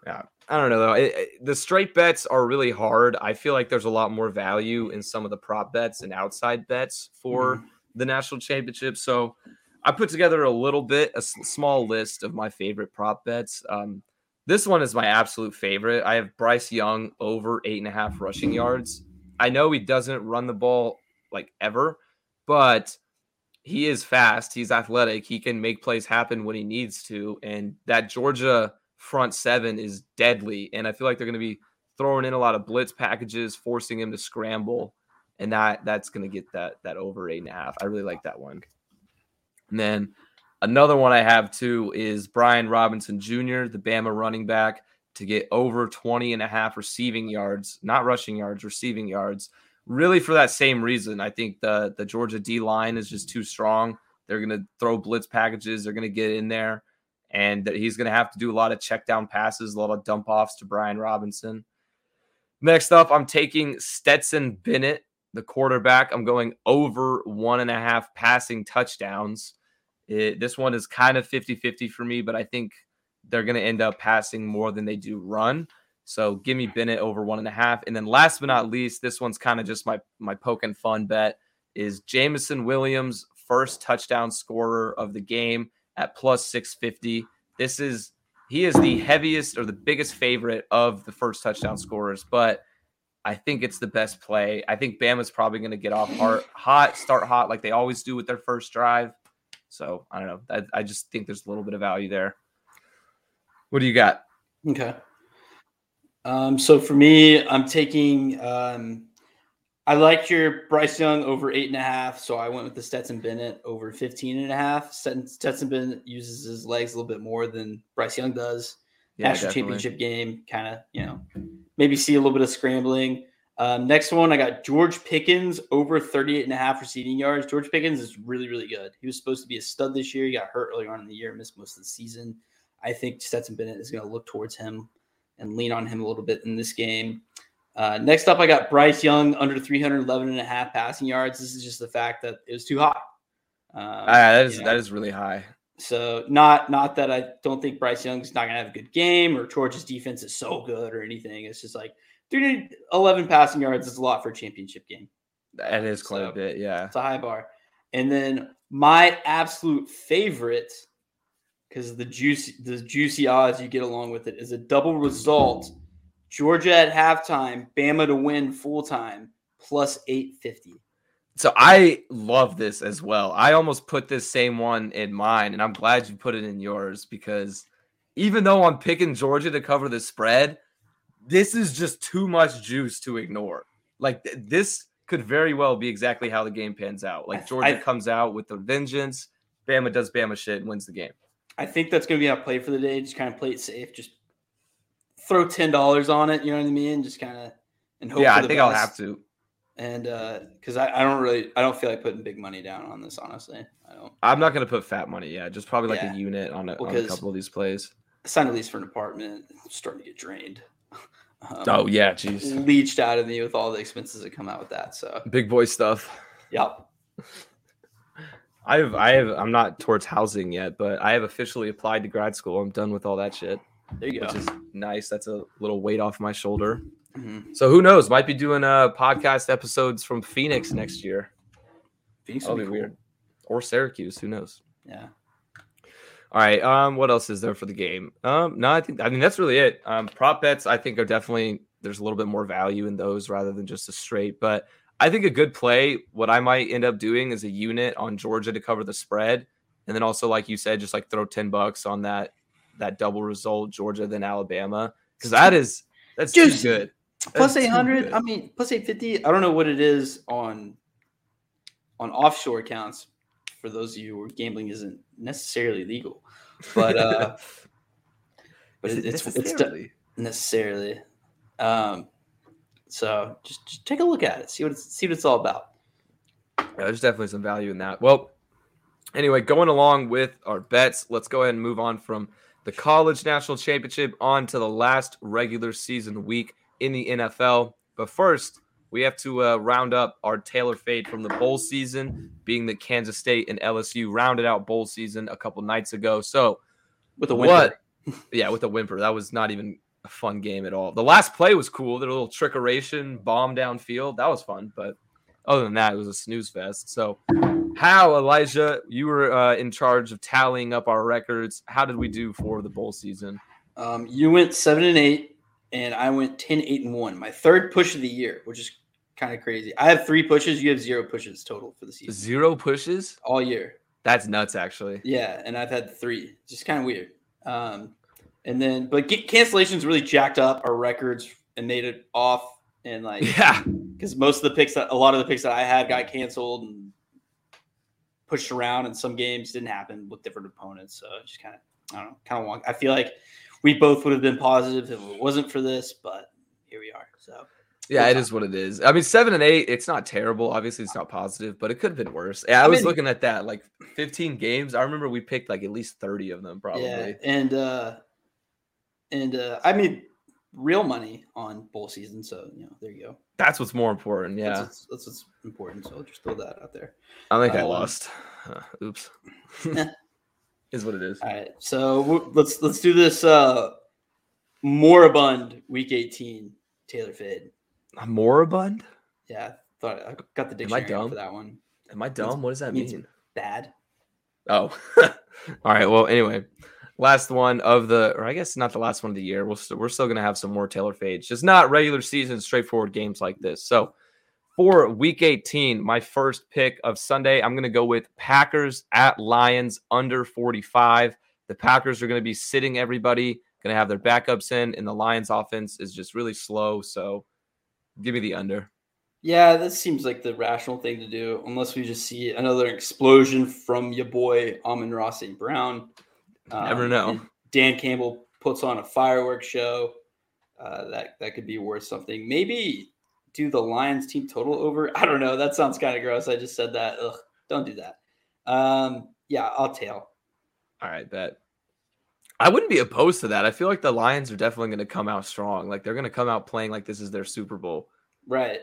Yeah, I don't know though. It- it- the straight bets are really hard. I feel like there's a lot more value in some of the prop bets and outside bets for Mhm. the national championship. So I put together a little bit, a small list of my favorite prop bets. Um, this one is my absolute favorite. I have Bryce Young over eight and a half rushing yards. I know he doesn't run the ball like ever, but he is fast. He's athletic. He can make plays happen when he needs to. And that Georgia front seven is deadly. And I feel like they're going to be throwing in a lot of blitz packages, forcing him to scramble. And that that's going to get that that over eight and a half. I really like that one. And then another one I have too is Brian Robinson Jr., the Bama running back, to get over 20 and a half receiving yards, not rushing yards, receiving yards. Really, for that same reason, I think the the Georgia D line is just too strong. They're to throw blitz packages. They're to get in there, and he's to have to do a lot of check down passes, a lot of dump offs to Brian Robinson. Next up, I'm taking Stetson Bennett, the quarterback. I'm going over one and a half passing touchdowns. It, this one is kind of 50 50 for me, but I think they're going to end up passing more than they do run. So give me Bennett over one and a half. And then last but not least, this one's kind of just my my poke and fun bet is Jameson Williams first touchdown scorer of the game at plus 650. This is he is the heaviest or the biggest favorite of the first touchdown scorers, but I think it's the best play. I think Bama's probably going to get off hot, start hot like they always do with their first drive. So I don't know. I, I just think there's a little bit of value there. What do you got? Okay. Um, so for me, I'm taking. Um, I like your Bryce Young over eight and a half, so I went with the Stetson Bennett over 15 and a half. Stetson, Stetson Bennett uses his legs a little bit more than Bryce Young does. National definitely. championship game, kind of, you know, maybe see a little bit of scrambling. Um, next one, I got George Pickens over 38 and a half receiving yards. George Pickens is really, really good. He was supposed to be a stud this year. He got hurt earlier on in the year, missed most of the season. I think Stetson Bennett is going to look towards him and lean on him a little bit in this game. Uh, next up, I got Bryce Young under 311 and a half passing yards. This is just the fact that it was too high. Um, Ah, that is you know, that is really high. so not not that I don't think Bryce Young's not gonna have a good game or Georgia's defense is so good or anything. It's just like 311 passing yards is a lot for a championship game. That is quite a bit. Yeah. It's a high bar. And then my absolute favorite, because the juicy the juicy odds you get along with it is a double result. Georgia at halftime, Bama to win full time, plus 850. So I love this as well. I almost put this same one in mine, and I'm glad you put it in yours because even though I'm picking Georgia to cover the spread, this is just too much juice to ignore. Like th- this could very well be exactly how the game pans out. Like Georgia I- comes out with the vengeance, Bama does Bama shit and wins the game. I think that's going to be our play for the day. Just kind of play it safe. Just throw ten dollars on it. You know what I mean? Just kind of and hope. yeah, I think I'll have to. And uh because I, I don't really, I don't feel like putting big money down on this. Honestly, I don't. I'm not gonna put fat money. Yeah, just probably like Yeah. a unit on a, on a couple of these plays. I signed a lease for an apartment. It's starting to get drained. Um, Oh yeah, jeez, leached out of me with all the expenses that come out with that. So, big boy stuff. yep. I have, I have, I'm not towards housing yet, but I have officially applied to grad school. I'm done with all that shit, There you go. which is nice. That's a little weight off my shoulder. Mhm. So who knows? Might be doing uh podcast episodes from Phoenix next year. Phoenix would be cool. weird. Or Syracuse. Who knows? Yeah. All right. Um, what else is there for the game? Um, no, I think I mean that's really it. Um, prop bets I think are definitely there's a little bit more value in those rather than just a straight. But I think a good play, what I might end up doing is a unit on Georgia to cover the spread, and then also like you said, just like throw ten bucks on that that double result Georgia then Alabama because that is that's too good. That's eight hundred. I mean, plus eight fifty. I don't know what it is on on offshore accounts. For those of you where gambling isn't necessarily legal, but uh, but it, it it's it's necessarily? necessarily. Um, so just, just take a look at it. See what it's, see what it's all about. Yeah, there's definitely some value in that. Well, anyway, going along with our bets, let's go ahead and move on from the college national championship on to the last regular season week in the NFL. But first, we have to uh, round up our Taylor fade from the bowl season, being that Kansas State and LSU rounded out bowl season a couple nights ago. So, With a what? whimper. yeah, with a whimper. That was not even a fun game at all. The last play was cool. The little trickeration bomb downfield. That was fun. But other than that, it was a snooze fest. So, How Elijah, you were uh, in charge of tallying up our records. How did we do for the bowl season? Um, you went seven and eight, and I went 10, 8, and one. My third push of the year, which is kind of crazy. I have three pushes. You have zero pushes total for the season Zero pushes. all year. That's nuts, actually. Yeah, and I've had three. Just kind of weird. Um, and then, but get, cancellations really jacked up our records and made it off. And like, Yeah, because most of the picks that a lot of the picks that I had got canceled and pushed around, and some games didn't happen with different opponents. So just kind of, I don't know, kind of want. I feel like we both would have been positive if it wasn't for this, but here we are. So yeah, it is what it is. I mean, seven and eight, it's not terrible. Obviously, it's not positive, but it could have been worse. Yeah, I, I was mean- looking at that, like 15 games. I remember we picked like at least 30 of them, probably. yeah, and uh, and uh, I made real money on bowl season. So you know, there you go. That's what's more important. That's Yeah, what's, that's what's important. So I'll just throw that out there. I think I um, lost. Uh, oops. is what it is. All right, so w- let's let's do this. Uh, moribund week eighteen Taylor fade. Moribund? Yeah, thought I got the Am I dictionary dumb? for that one. Am I dumb? What does that mean? Bad. Oh, all right. Well, anyway, last one of the, or I guess not the last one of the year. We'll st- we're still gonna have some more Taylor fades, just not regular season, straightforward games like this. So for Week 18, my first pick of Sunday, I'm gonna go with Packers at Lions under 45. The Packers are gonna be sitting everybody, gonna have their backups in, and the Lions offense is just really slow. So give me the under. Yeah, that seems like the rational thing to do, unless we just see another explosion from your boy Amon-Ra St. Brown. Never Um, know. Dan Campbell puts on a fireworks show. Uh, that that could be worth something. Maybe do the Lions team total over. I don't know. That sounds kind of gross. I just said that. Ugh, don't do that. Um, yeah, I'll tail. All right, bet. I wouldn't be opposed to that. I feel like the Lions are definitely going to come out strong. Like they're going to come out playing like this is their Super Bowl. Right.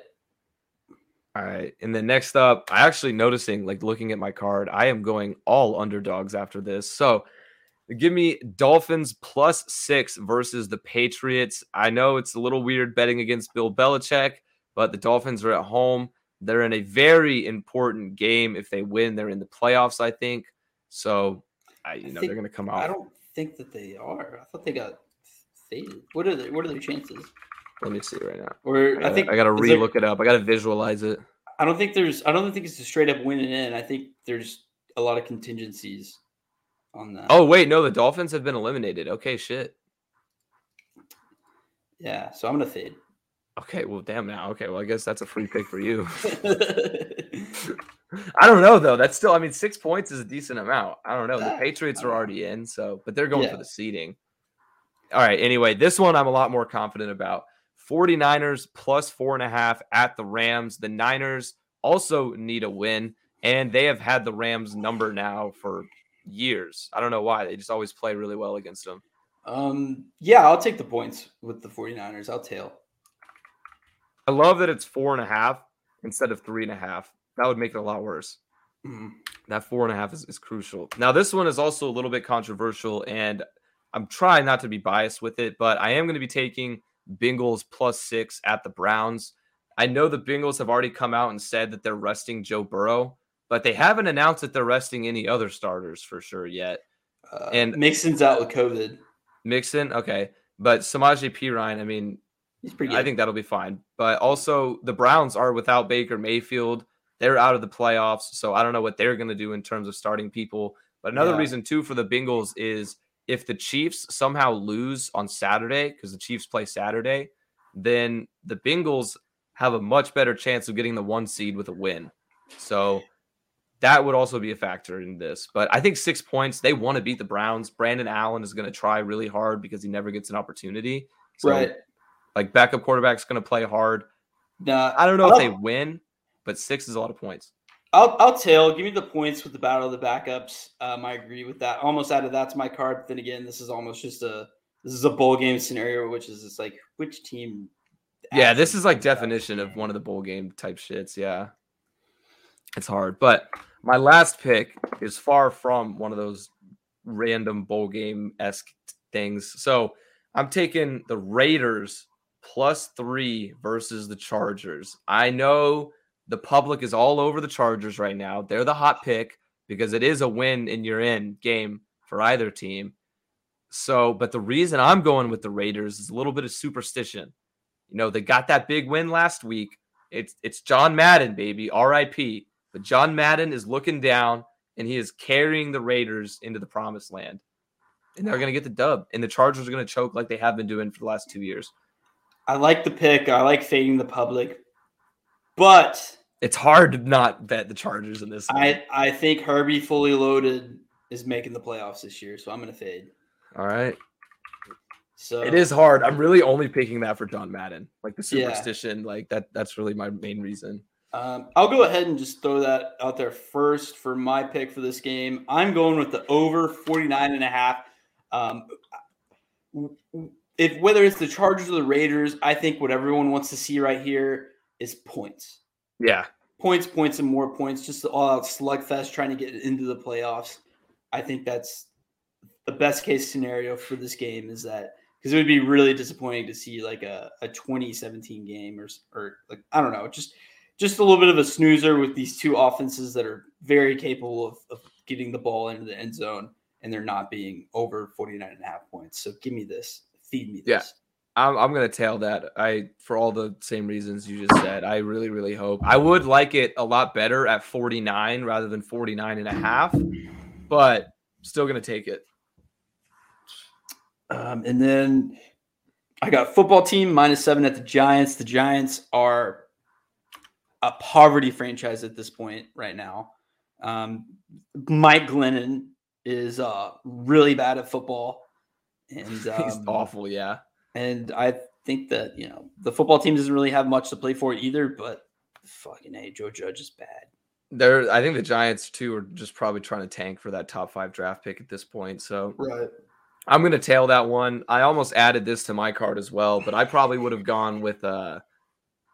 All right. And then next up, I actually noticing, like looking at my card, I am going all underdogs after this. So give me Dolphins plus six versus the Patriots. I know it's a little weird betting against Bill Belichick, but the Dolphins are at home. They're in a very important game. If they win, they're in the playoffs, I think. So, I, you I know, they're going to come out. I don't think that they are. I thought they got faded. What are they? What are their chances? Let me see right now. Or I I, gotta, think I gotta is there- re-look it up. I gotta visualize it. I don't think there's. I don't think it's a straight up win and in. I think there's a lot of contingencies on that. Oh wait, no, the Dolphins have been eliminated. Okay, shit. yeah. So I'm gonna fade. Okay, well, damn now. Okay, well, I guess that's a free pick for you. I don't know though. That's still, I mean, six points is a decent amount. I don't know. The Patriots are already in, so but they're going Yeah. for the seeding. All right. Anyway, this one I'm a lot more confident about. 49ers plus four and a half at the Rams. The Niners also need a win, and they have had the Rams number now for years. I don't know why. They just always play really well against them. um. Yeah, I'll take the points with the 49ers. I'll tail. I love that it's four and a half instead of three and a half. That would make it a lot worse. Mhm. That four and a half is, is crucial. Now, this one is also a little bit controversial, and I'm trying not to be biased with it, but I am going to be taking Bengals plus six at the Browns. I know the Bengals have already come out and said that they're resting Joe Burrow, but they haven't announced that they're resting any other starters for sure yet. Uh, And- Mixon's out with COVID. Mixon, okay, but Samaje Perine, I mean, He's pretty good. I think that'll be fine. But also, the Browns are without Baker Mayfield. They're out of the playoffs. So I don't know what they're going to do in terms of starting people. But another Yeah. reason, too, for the Bengals is if the Chiefs somehow lose on Saturday, because the Chiefs play Saturday, then the Bengals have a much better chance of getting the one seed with a win. So that would also be a factor in this. But I think six points, they want to beat the Browns. Brandon Allen is going to try really hard because he never gets an opportunity. So right. like backup quarterback's going to play hard. Nah, I don't know if they win, but six is a lot of points. I'll I'll tail. Give me the points with the battle of the backups. Um, I agree with that. Almost added that to my card. But then again, this is almost just a this is a bowl game scenario, which is just like which team. Yeah, this is like definition of one of the bowl game type shits. Yeah, it's hard. But my last pick is far from one of those random bowl game esque things. So I'm taking the Raiders plus three versus the Chargers. I know the public is all over the Chargers right now. They're the hot pick because it is a win and you're in game for either team. So, but the reason I'm going with the Raiders is a little bit of superstition. You know, they got that big win last week. It's it's John Madden, baby, RIP. But John Madden is looking down and he is carrying the Raiders into the promised land. And they're going to get the dub. And the Chargers are going to choke like they have been doing for the last two years. I like the pick. I like fading the public, but it's hard to not bet the Chargers in this. I, I think Herbie fully loaded is making the playoffs this year, so I'm going to fade. All right. So it is hard. I'm really only picking that for John Madden, like the superstition, yeah. like that. That's really my main reason. Um, I'll go ahead and just throw that out there first for my pick for this game. I'm going with the over 49 and a half. Um, if whether it's the Chargers or the Raiders, I think what everyone wants to see right here is points. Yeah. Points, points, and more points. Just all out uh, slugfest trying to get into the playoffs. I think that's the best case scenario for this game is that because it would be really disappointing to see like a, a 2017 game or or like I don't know, just just a little bit of a snoozer with these two offenses that are very capable of, of getting the ball into the end zone and they're not being over 49 and a half points. So give me this. Feed me this. Yeah. I'm, I'm gonna tail that. I for all the same reasons you just said. I really, really hope. I would like it a lot better at 49 rather than 49 and a half, but still gonna take it. Um, and then I got football team minus seven at the Giants. The Giants are a poverty franchise at this point right now. Um, Mike Glennon is uh, really bad at football, and um, he's awful. Yeah, and I think that you know the football team doesn't really have much to play for either. But fucking hey, Joe Judge is bad. There, I think the Giants too are just probably trying to tank for that top five draft pick at this point. So right. I'm going to tail that one. I almost added this to my card as well, but I probably would have gone with uh,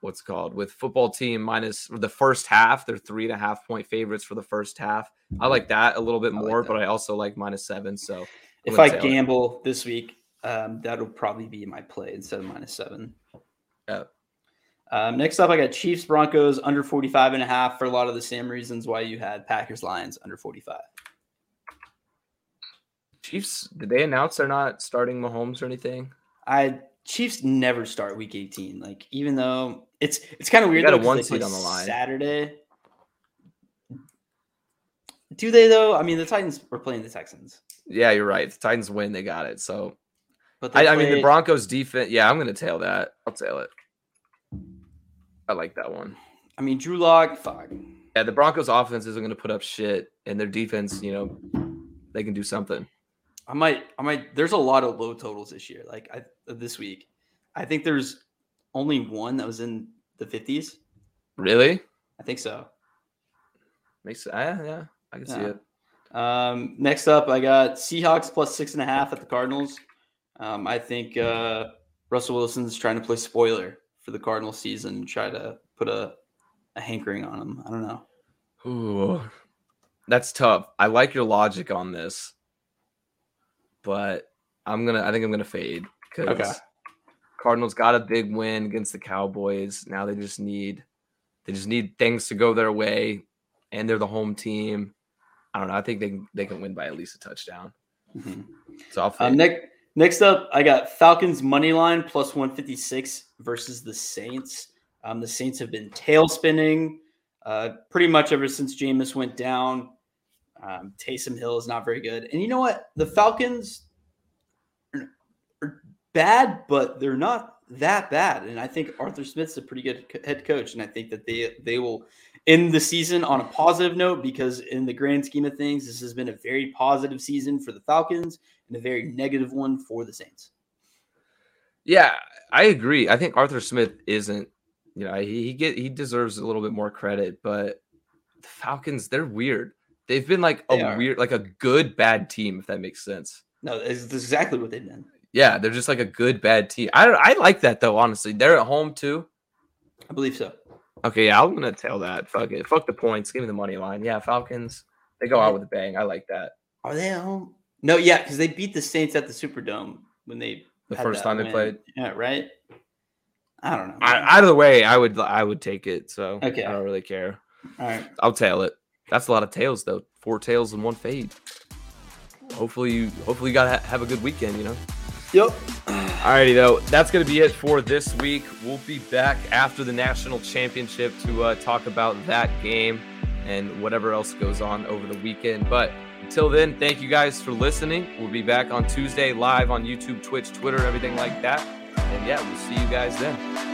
what's called with football team minus the first half. They're three and a half point favorites for the first half. I like that a little bit more, like but I also like minus seven. So I'm if I gamble it. this week, um, that'll probably be my play instead of minus seven. Yeah. Um, next up, I got Chiefs Broncos under 45 and a half for a lot of the same reasons why you had Packers Lions under 45. Chiefs, did they announce they're not starting Mahomes or anything? I Chiefs never start week 18. Like, even though it's it's kind of weird. A one seed on the line. Saturday. Do they though? I mean, the Titans were playing the Texans. Yeah, you're right. The Titans win, they got it. So, but I, I, mean, the Broncos defense. Yeah, I'm going to tail that. I'll tail it. I like that one. I mean, Drew Lock, fuck. Yeah, the Broncos offense isn't going to put up shit, and their defense, you know, they can do something. I might, I might. There's a lot of low totals this year. Like I this week, I think there's only one that was in the 50s. Really? I think so. Makes uh, yeah, I can yeah. see it. Um, next up, I got Seahawks plus six and a half at the Cardinals. Um, I think uh, Russell Wilson's trying to play spoiler for the Cardinal season, try to put a, a hankering on him. I don't know. Ooh, that's tough. I like your logic on this but I'm gonna. I think I'm gonna fade because okay. Cardinals got a big win against the Cowboys. Now they just need they just need things to go their way, and they're the home team. I don't know. I think they can, they can win by at least a touchdown. Mm-hmm. So I'll um, next next up, I got Falcons money line plus one fifty six versus the Saints. Um, the Saints have been tail spinning uh, pretty much ever since Jameis went down. Um, Taysom Hill is not very good. And you know what? The Falcons are, are bad, but they're not that bad. And I think Arthur Smith's a pretty good head coach. And I think that they they will end the season on a positive note because in the grand scheme of things, this has been a very positive season for the Falcons and a very negative one for the Saints. Yeah, I agree. I think Arthur Smith isn't, you know, he, he get he deserves a little bit more credit, but the Falcons, they're weird. They've been like a weird, like a good bad team, if that makes sense. No, it's exactly what they've been. Yeah, they're just like a good bad team. I I like that though. Honestly, they're at home too. I believe so. Okay, yeah, I'm gonna tell that. Fuck it. Fuck the points. Give me the money line. Yeah, Falcons. They go out with a bang. I like that. Are they at home? No, yeah, because they beat the Saints at the Superdome when they the first time win. they played. Yeah, right. I don't know. I, either way, I would I would take it. So Okay. I don't really care. All right. I'll tail it. That's a lot of tails though. Four tails and one fade. Hopefully you hopefully you got to have a good weekend. You know. Yep. Alrighty though, that's gonna be it for this week. We'll be back after the national championship to uh, talk about that game and whatever else goes on over the weekend. But until then, thank you guys for listening. We'll be back on Tuesday live on YouTube, Twitch, Twitter, everything like that. And yeah, we'll see you guys then.